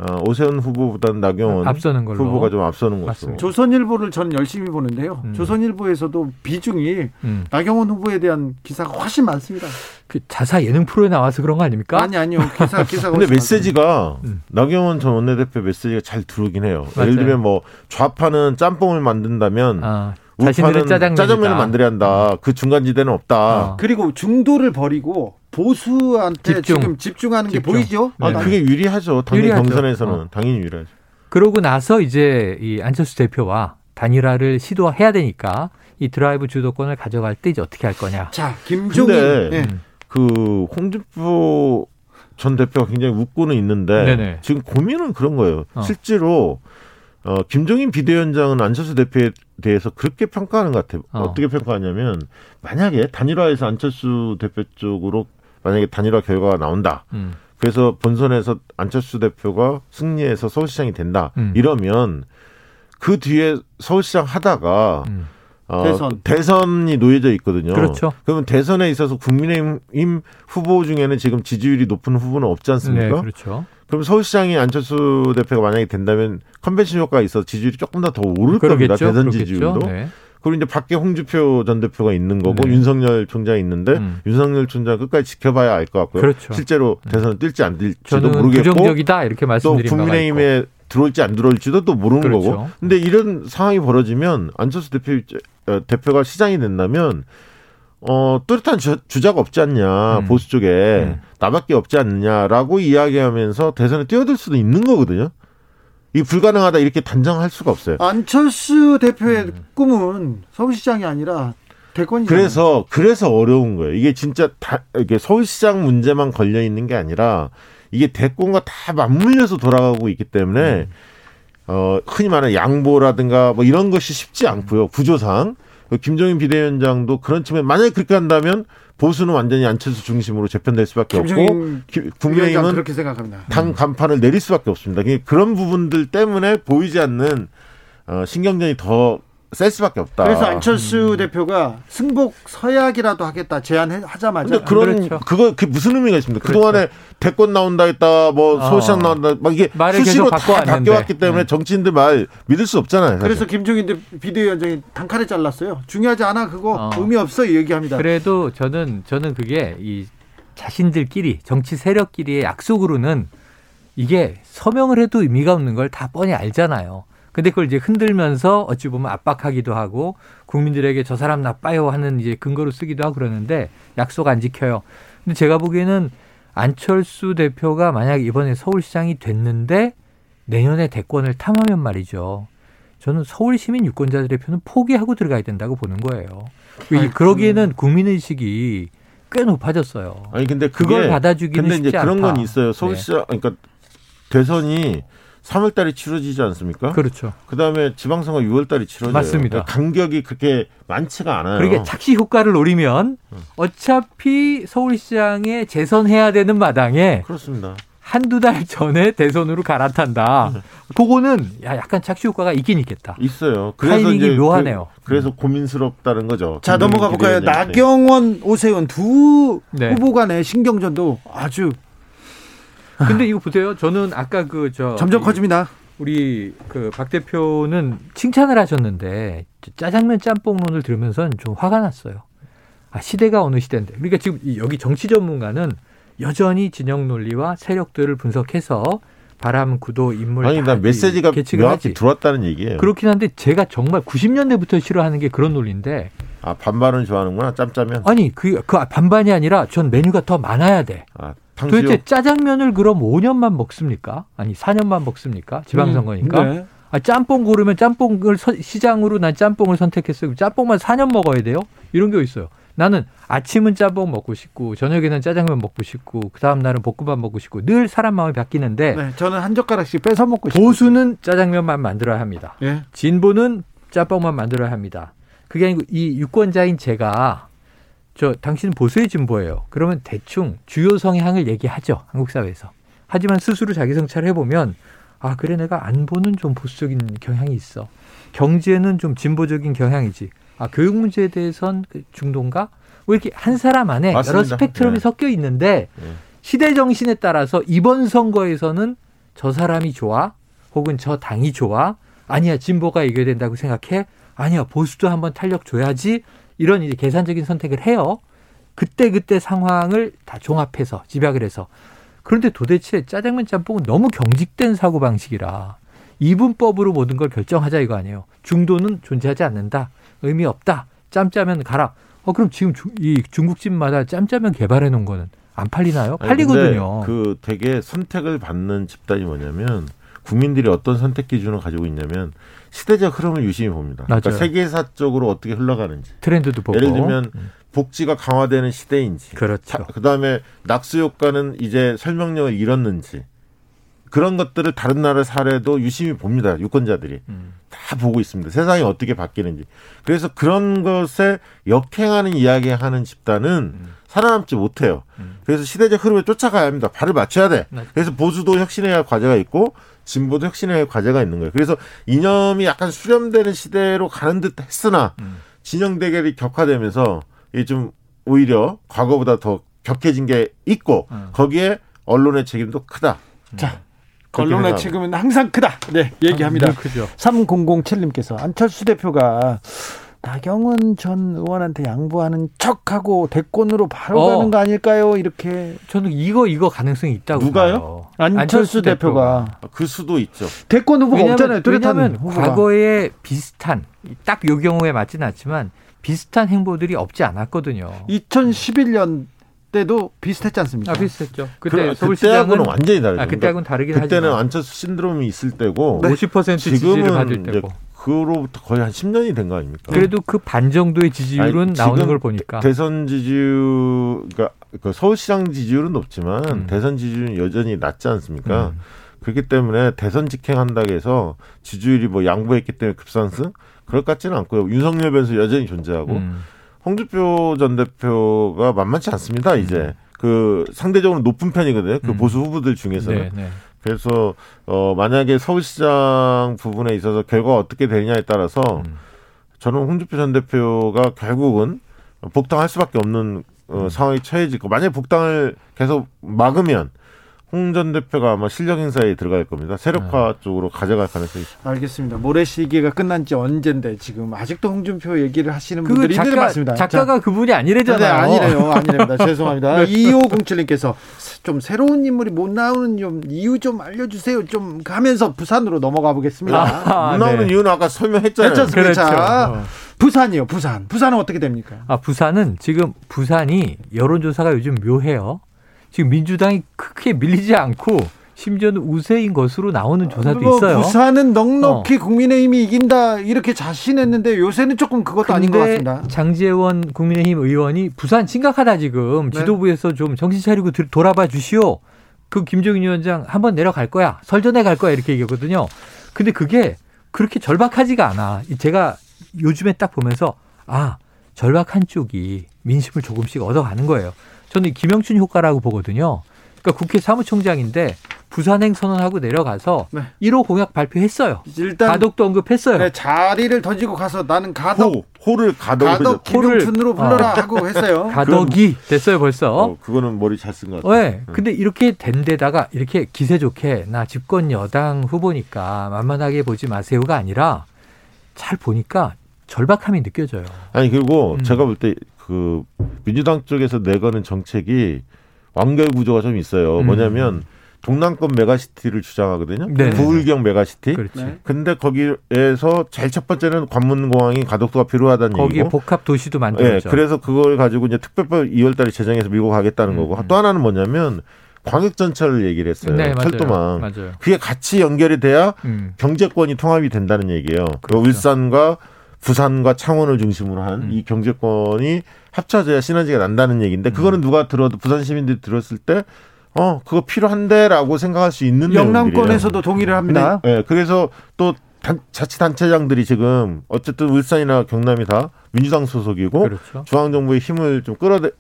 어, 오세훈 후보보다는 나경원 앞서는 걸로 후보가 좀 앞서는 것으로. 맞습니다. 조선일보를 저는 열심히 보는데요. 음. 조선일보에서도 비중이 음. 나경원 후보에 대한 기사가 훨씬 많습니다. 그 자사 예능 프로에 나와서 그런 거 아닙니까? 아니 아니요. 기사 기사가 근데 메시지가 음. 나경원 전 원내대표 메시지가 잘 들어오긴 해요. 맞아요. 예를 들면 뭐 좌파는 짬뽕을 만든다면 아, 자신들은 우파는 짜장면이다. 을 만들어야 한다. 그 중간 지대는 없다. 어. 그리고 중도를 버리고 보수한테 집중. 지금 집중하는 게 집중. 보이죠? 아, 네. 그게 유리하죠. 당연히 유리하죠. 경선에서는 어. 당연히 유리하죠. 그러고 나서 이제 이 안철수 대표와 단일화를 시도해야 되니까 이 드라이브 주도권을 가져갈 때 이제 어떻게 할 거냐. 자, 김종인. 근데 네. 음. 그 홍준표 전 대표가 굉장히 웃고는 있는데 네네. 지금 고민은 그런 거예요. 어. 실제로 어, 김종인 비대위원장은 안철수 대표에 대해서 그렇게 평가하는 것 같아요. 어. 어. 떻게 평가하냐면 만약에 단일화에서 안철수 대표 쪽으로 만약에 단일화 결과가 나온다. 음. 그래서 본선에서 안철수 대표가 승리해서 서울시장이 된다. 음. 이러면 그 뒤에 서울시장 하다가 음. 어, 대선. 대선이 놓여져 있거든요. 그렇죠. 그러면 대선에 있어서 국민의힘 후보 중에는 지금 지지율이 높은 후보는 없지 네, 않습니까? 그렇죠. 그럼 서울시장이 안철수 대표가 만약에 된다면 컨벤션 효과가 있어서 지지율이 조금 더 더 오를 겁니다. 대선 그러겠죠. 지지율도. 네. 그리고 이제 밖에 홍주표 전 대표가 있는 거고 네. 윤석열 총장이 있는데 음. 윤석열 총장 끝까지 지켜봐야 알 것 같고요. 그렇죠. 실제로 대선을 뛸지 안 뛸지도 모르겠고 부정적이다 이렇게 또 말씀드린 있고. 국민의힘에 들어올지 안 들어올지도 또 모르는 그렇죠. 거고. 근데 이런 상황이 벌어지면 안철수 대표 어, 대표가 시장이 된다면 어 뚜렷한 주, 주자가 없지 않냐 음. 보수 쪽에 음. 나밖에 없지 않냐라고 이야기하면서 대선에 뛰어들 수도 있는 거거든요. 이 불가능하다 이렇게 단정할 수가 없어요. 안철수 대표의 음. 꿈은 서울시장이 아니라 대권이 그래서 그래서 어려운 거예요. 이게 진짜 다 이게 서울시장 문제만 걸려 있는 게 아니라 이게 대권과 다 맞물려서 돌아가고 있기 때문에 어 흔히 말하는 양보라든가 뭐 이런 것이 쉽지 않고요. 구조상 그 김종인 비대위원장도 그런 측면 만약에 그렇게 한다면 보수는 완전히 안철수 중심으로 재편될 수밖에 없고 국민의힘은 그렇게 생각합니다. 당 간판을 내릴 수밖에 없습니다. 그게 그런 부분들 때문에 보이지 않는 어, 신경전이 더 셀 수밖에 없다. 그래서 안철수 대표가 승복 서약이라도 하겠다 제안하자마자 근데 그런 그렇죠. 그거 그게 무슨 의미가 있습니까? 그동안에 대권 나온다 했다, 뭐 어. 서울시장 나온다, 막 이게 말을 수시로 다. 바뀌어왔기 때문에 음. 정치인들 말 믿을 수 없잖아요. 사실. 그래서 김종인 대- 비대위원장이 단칼에 잘랐어요. 중요하지 않아 그거 어. 의미 없어 이 얘기합니다. 그래도 저는 저는 그게 이 자신들끼리 정치 세력끼리의 약속으로는 이게 서명을 해도 의미가 없는 걸 다 뻔히 알잖아요. 근데 그걸 이제 흔들면서 어찌 보면 압박하기도 하고 국민들에게 저 사람 나빠요 하는 이제 근거로 쓰기도 하고 그러는데 약속 안 지켜요. 근데 제가 보기에는 안철수 대표가 만약 이번에 서울시장이 됐는데 내년에 대권을 탐하면 말이죠. 저는 서울 시민 유권자들의 표는 포기하고 들어가야 된다고 보는 거예요. 이- 아이고. 그러기에는 국민의식이 꽤 높아졌어요. 아니 근데 그걸 받아주기는 근데 이제 쉽지 그런 않다. 건 있어요. 서울시장 그러니까 대선이 3월달에 치러지지 않습니까? 그렇죠. 그 다음에 지방선거 6월달에 치러져요. 맞습니다. 그러니까 간격이 그렇게 많지가 않아요. 그러니까 착시 효과를 노리면 어차피 서울시장에 재선해야 되는 마당에 그렇습니다. 한두 달 전에 대선으로 갈아탄다. 그거는 야, 약간 착시 효과가 있긴 있겠다. 있어요. 그래서 타이밍이 이제 묘하네요. 그, 래서 고민스럽다는 거죠. 자 넘어가 볼까요? 나경원, 오세훈 두 네. 후보 간의 신경전도 아주 근데 이거 보세요. 저는 아까 그 저 점점 커집니다. 우리 그 박 대표는 칭찬을 하셨는데 짜장면 짬뽕론을 들으면서는 좀 화가 났어요. 아 시대가 어느 시대인데. 그러니까 지금 이- 여기 정치 전문가는 여전히 진영 논리와 세력들을 분석해서 바람 구도 인물 아니 다난 메시지가 명확히. 들어왔다는 얘기예요. 그렇긴 한데 제가 정말 90년대부터 싫어하는 게 그런 논리인데 아 반반은 좋아하는구나 짬짜면. 아니 그, 그 반반이 아니라 전 메뉴가 더 많아야 돼. 아 탕수육. 도대체 짜장면을 그럼 5년만 먹습니까? 아니 4년만 먹습니까? 지방선거니까. 네. 아, 짬뽕 고르면 짬뽕을 서- 시장으로 난 짬뽕을 선택했어요. 짬뽕만 4년 먹어야 돼요? 이런 게 있어요. 나는 아침은 짬뽕 먹고 싶고 저녁에는 짜장면 먹고 싶고 그 다음 날은 볶음밥 먹고 싶고 늘 사람 마음이 바뀌는데 네, 저는 한 젓가락씩 뺏어 먹고 싶어요. 보수는 짜장면만 만들어야 합니다. 예. 진보는 짬뽕만 만들어야 합니다. 그게 아니고 이 유권자인 제가 저 당신은 보수의 진보예요. 그러면 대충 주요 성향을 얘기하죠. 한국 사회에서. 하지만 스스로 자기 성찰을 해보면 아 그래 내가 안보는 좀 보수적인 경향이 있어. 경제는 좀 진보적인 경향이지. 아 교육 문제에 대해선 그 중도인가? 왜 이렇게 한 사람 안에 여러 맞습니다. 스펙트럼이 네. 섞여 있는데 네. 시대 정신에 따라서 이번 선거에서는 저 사람이 좋아 혹은 저 당이 좋아 아니야 진보가 이겨야 된다고 생각해 아니야 보수도 한번 탄력 줘야지 이런 이제 계산적인 선택을 해요. 그때 그때 상황을 다 종합해서 집약을 해서. 그런데 도대체 짜장면 짬뽕은 너무 경직된 사고 방식이라 이분법으로 모든 걸 결정하자 이거 아니에요. 중도는 존재하지 않는다. 의미 없다. 짬짜면 가라. 어 그럼 지금 주- 이 중국집마다 짬짜면 개발해 놓은 거는 안 팔리나요? 아니, 팔리거든요. 근데 그 되게 선택을 받는 집단이 뭐냐면 국민들이 어떤 선택 기준을 가지고 있냐면 시대적 흐름을 유심히 봅니다. 그러니까 맞아요. 세계사적으로 어떻게 흘러가는지. 트렌드도 보고. 예를 들면 복지가 강화되는 시대인지. 그렇죠. 그 다음에 낙수 효과는 이제 설명력을 잃었는지. 그런 것들을 다른 나라 사례도 유심히 봅니다. 유권자들이. 음. 다 보고 있습니다. 세상이 어떻게 바뀌는지. 그래서 그런 것에 역행하는 이야기하는 집단은 살아남지 못해요. 음. 그래서 시대적 흐름에 쫓아가야 합니다. 발을 맞춰야 돼. 네. 그래서 보수도 혁신해야 할 과제가 있고 진보도 할 과제가 있는 거예요. 그래서 이념이 약간 수렴되는 시대로 가는 듯 했으나 음. 진영 대결이 격화되면서 이게 좀 오히려 과거보다 더 격해진 게 있고 음. 거기에 언론의 책임도 크다. 자, 그렇게 언론의. 책임은 항상 크다. 네, 얘기합니다. 늘 크죠. 3007님께서 안철수 대표가 나경원 전 의원한테 양보하는 척하고 대권으로 바로 어. 가는 거 아닐까요? 이렇게 저는 이거 이거 가능성이 있다고 누가요? 봐요. 안철수, 대표가, 그 수도 있죠. 대권 후보가 없잖아요. 뚜렷한 왜냐하면 후보가. 과거에 비슷한 딱 요 경우에 맞지는 않지만 비슷한 행보들이 없지 않았거든요. 2011년 때도 비슷했지 않습니까? 아 비슷했죠. 그때 그, 서울시장은 그때하고는 완전히 다르죠. 아, 그때하고는 다르긴 그때는 하지만 안철수 신드롬이 있을 때고 50% 지지를 받을 때고 그로부터 거의 한 10년이 된 거 아닙니까? 그래도 그 반 정도의 지지율은 아니, 나오는 걸 보니까 대선 지지율 그러니까 그 서울시장 지지율은 높지만 음. 대선 지지율은 여전히 낮지 않습니까? 음. 그렇기 때문에 대선 직행한다고 해서 지지율이 뭐 양보했기 때문에 급상승 그럴 것 같지는 않고요. 윤석열 변수 여전히 존재하고 음. 홍준표 전 대표가 만만치 않습니다. 이제 그 상대적으로 높은 편이거든요. 그 음. 보수 후보들 중에서는. 네, 네. 그래서 어 만약에 서울시장 부분에 있어서 결과가 어떻게 되느냐에 따라서 음. 저는 홍준표 전 대표가 결국은 복당할 수밖에 없는 어, 상황이 처해질 거. 만약에 복당을 계속 막으면 홍 전 대표가 아마 실력 행사에 들어갈 겁니다. 세력화 쪽으로 가져갈 가능성이 있습니다. 알겠습니다. 모래시계가 끝난 지 언젠데 지금 아직도 홍준표 얘기를 하시는 그 분들이 있는 것 작가 같습니다. 작가가 그분이 자, 아니래잖아요. 네, 아니래요. 아니랍니다. 죄송합니다. 2507님께서 좀 새로운 인물이 못 나오는 좀 이유 좀 알려주세요. 좀 하면서 부산으로 넘어가 보겠습니다. 아, 문 나오는 네. 이유는 아까 설명했잖아요. 그렇죠. 부산이요. 부산. 부산은 어떻게 됩니까? 아, 부산은 지금 부산이 여론조사가 요즘 묘해요. 지금 민주당이 크게 밀리지 않고 심지어는 우세인 것으로 나오는 조사도 뭐 있어요. 어. 부산은 넉넉히 국민의힘이 이긴다 이렇게 자신했는데 요새는 조금 그것도 아닌 것 같습니다. 장재원 국민의힘 의원이 부산 심각하다 지금 네. 지도부에서 좀 정신 차리고 들- 돌아봐 주시오. 그 김정인 위원장 한번 내려갈 거야. 설전에 갈 거야 이렇게 얘기하거든요. 근데 그게 그렇게 절박하지가 않아. 제가 요즘에 딱 보면서 아 절박 한 쪽이 민심을 조금씩 얻어가는 거예요. 저는 이 김영춘 효과라고 보거든요. 그러니까 국회 사무총장인데 부산행 선언하고 내려가서 네. 1호 공약 발표했어요. 일단 가덕도 언급했어요. 네, 자리를 던지고 가서 나는 가덕 호, 호를 가덕. 가덕 호를- 김용춘으로 불러라 하고 했어요. 가덕이 됐어요 벌써. 어, 그거는 머리 잘 쓴 것 같아요. 네. 근데 이렇게 된 데다가 이렇게 기세 좋게 나 집권 여당 후보니까 만만하게 보지 마세요가 아니라 잘 보니까 절박함이 느껴져요. 아니 그리고 음. 제가 볼 때 그 민주당 쪽에서 내거는 정책이 완결 구조가 좀 있어요. 음. 뭐냐면 동남권 메가시티를 주장하거든요. 네네. 부울경 메가시티. 그렇지. 네. 근데 거기에서 제일 첫 번째는 관문공항이 가덕도가 필요하다는 거기에 얘기고. 복합 도시도 예, 만들었죠. 그래서 그걸 가지고 이제 특별법 2월달에 제정해서 밀고 가겠다는 음, 거고 음. 또 하나는 뭐냐면 광역전철을 얘기를 했어요. 네, 맞아요. 철도망. 맞아요. 그게 같이 연결이 돼야 음. 경제권이 통합이 된다는 얘기예요. 그 그렇죠. 울산과 부산과 창원을 중심으로 한 음. 이 경제권이 합쳐져야 시너지가 난다는 얘기인데 그거는 누가 들어도 부산 시민들이 들었을 때 어, 그거 필요한데라고 생각할 수 있는. 영남권에서도 동의를 합니다. 근데, 예, 그래서 또 단- 자치단체장들이 지금 어쨌든 울산이나 경남이 다 민주당 소속이고 그렇죠. 중앙정부의 힘을 좀 끌어대,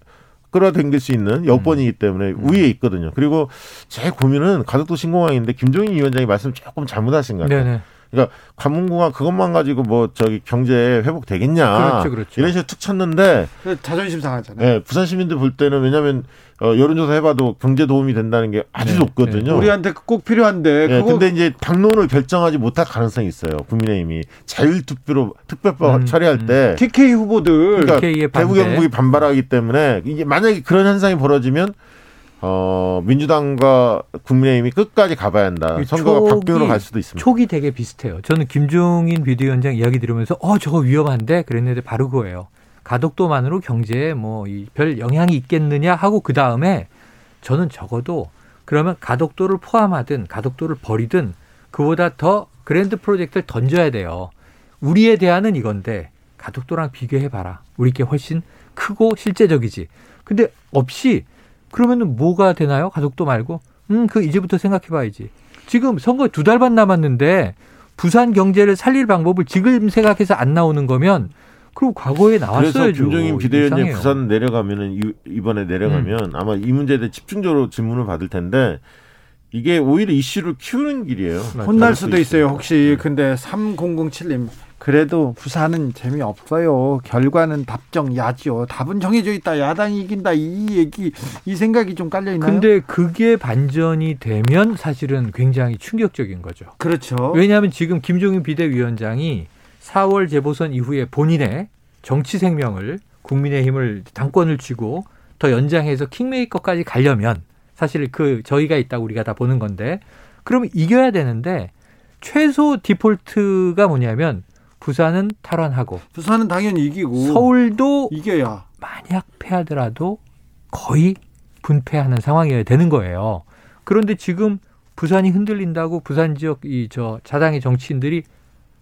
끌어당길 수 있는 여건이기 때문에 음. 우위에 있거든요. 그리고 제 고민은 가덕도 신공항인데 김종인 위원장이 말씀 조금 잘못하신 것 같아요. 네네. 그러니까 관문공항 그것만 가지고 뭐 저기 경제 회복 되겠냐 그렇죠, 그렇죠. 이런 식으로 툭 쳤는데 자존심 상하잖아요. 예, 부산 시민들 볼 때는 왜냐하면 어, 여론조사 해봐도 경제 도움이 된다는 게 아주 네, 높거든요. 우리한테 꼭 필요한데 예, 그거 근데 이제 당론을 결정하지 못할 가능성이 있어요. 국민의힘이 자율투표로 특별법 음, 처리할 음. 때 TK 후보들 그러니까 TK 의 반대. 대구 경북이 반발하기 때문에 이게 만약에 그런 현상이 벌어지면 어 민주당과 국민의힘이 끝까지 가봐야 한다. 이 선거가 촉이- 박빙으로 갈 수도 있습니다. 촉이 되게 비슷해요. 저는 김종인 비대위원장 이야기 들으면서 어 저거 위험한데 그랬는데 바로 그거예요. 가덕도만으로 경제에 뭐 별 영향이 있겠느냐 하고 그 다음에 저는 적어도 그러면 가덕도를 포함하든 가덕도를 버리든 그보다 더 그랜드 프로젝트를 던져야 돼요. 우리의 대안은 이건데 가덕도랑 비교해 봐라. 우리 게 훨씬 크고 실제적이지. 근데 없이 그러면은 뭐가 되나요? 가덕도 말고 음 그 이제부터 생각해 봐야지. 지금 선거 두 달 반 남았는데 부산 경제를 살릴 방법을 지금 생각해서 안 나오는 거면 그리고 과거에 나왔어야죠. 그래서 김종인 비대위원장이. 부산 내려가면은 이- 이번에 내려가면 아마 이 문제에 대해 집중적으로 질문을 받을 텐데 이게 오히려 이슈를 키우는 길이에요. 혼날 수도 수 있어요. 혹시 근데 3007님 그래도 부산은 재미없어요. 결과는 답정 야죠. 답은 정해져 있다. 야당이 이긴다. 이 얘기 이 생각이 좀 깔려 있나요? 근데 그게 반전이 되면 사실은 굉장히 충격적인 거죠. 그렇죠. 왜냐하면 지금 김종인 비대위원장이 4월 재보선 이후에 본인의 정치 생명을 국민의힘을 당권을 쥐고 더 연장해서 킹메이커까지 가려면 사실 그 저희가 있다고 우리가 다 보는 건데 그러면 이겨야 되는데 최소 디폴트가 뭐냐면 부산은 탈환하고 부산은 당연히 이기고 서울도 이겨야 만약 패하더라도 거의 분패하는 상황이어야 되는 거예요. 그런데 지금 부산이 흔들린다고 부산 지역 이 저 자당의 정치인들이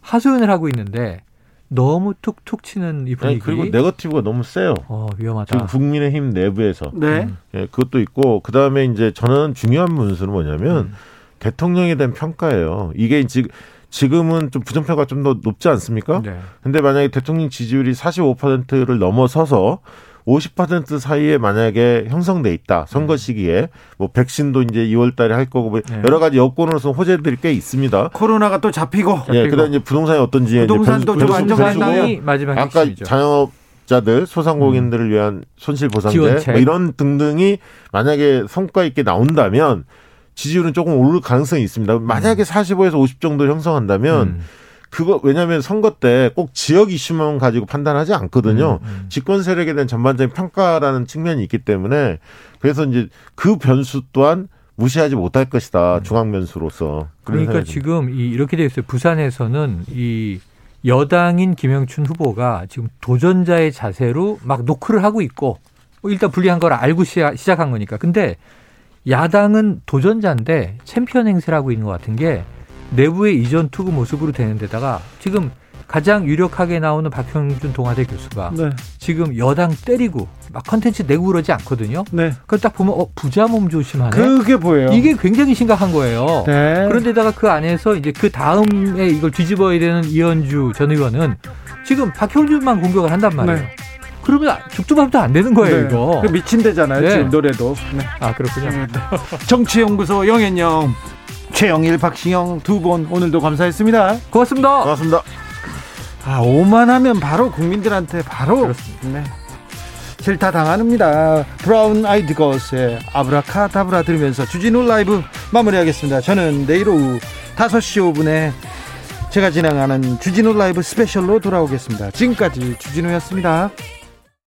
하소연을 하고 있는데 너무 툭툭 치는 이 분위기. 그리고 네거티브가 너무 세요. 어, 위험하다. 지금 국민의힘 내부에서 네. 음. 예, 그것도 있고 그 다음에 이제 저는 중요한 문수는 뭐냐면 음. 대통령에 대한 평가예요. 이게 지금 지금은 좀 부정평가 좀 더 높지 않습니까? 네. 근데 만약에 대통령 지지율이 45%를 넘어서서 50% 사이에 만약에 형성돼 있다 선거 시기에 뭐 백신도 이제 2월 달에 할 거고 뭐 네. 여러 가지 여건으로서 호재들이 꽤 있습니다. 코로나가 또 잡히고 예, 그다음 이제 부동산이 어떤지 부동산도 좀 부산이 마지막 아까 핵심이죠. 자영업자들 소상공인들을 위한 손실 보상제. 뭐 이런 등등이 만약에 성과 있게 나온다면 지지율은 조금 오를 가능성이 있습니다. 만약에 45에서 50 정도 형성한다면 음. 그거 왜냐하면 선거 때 꼭 지역 이슈만 가지고 판단하지 않거든요. 음, 음. 집권 세력에 대한 전반적인 평가라는 측면이 있기 때문에 그래서 이제 그 변수 또한 무시하지 못할 것이다 중앙 변수로서. 음. 그러니까. 지금 이 이렇게 돼 있어요. 부산에서는 이 여당인 김영춘 후보가 지금 도전자의 자세로 막 노크를 하고 있고 뭐 일단 불리한 걸 알고 시작- 시작한 거니까. 근데 야당은 도전자인데 챔피언 행세를 하고 있는 것 같은 게 내부의 이전 투구 모습으로 되는 데다가 지금 가장 유력하게 나오는 박형준 동아대 교수가 네. 지금 여당 때리고 막 컨텐츠 내고 그러지 않거든요. 네. 그걸 딱 보면 어 부자 몸 조심하네. 그게 보여요. 이게 굉장히 심각한 거예요. 네. 그런데다가 그 안에서 이제 그 다음에 이걸 뒤집어야 되는 이현주 전 의원은 지금 박형준만 공격을 한단 말이에요. 네. 그러면 죽도 밥도 안 되는 거예요, 네. 이거. 그 미친 데잖아요. 네. 지금 노래도. 네. 아, 그렇군요. 정치연구소 영앤영 최영일 박신영 두 분 오늘도 감사했습니다. 고맙습니다. 고맙습니다. 아 오만하면 바로 국민들한테 바로 네. 싫다 당합니다. 브라운 아이드 걸스의 아브라카다브라 들으면서 주진우 라이브 마무리하겠습니다. 저는 내일 오후 5시 5분에 제가 진행하는 주진우 라이브 스페셜로 돌아오겠습니다. 지금까지 주진우였습니다.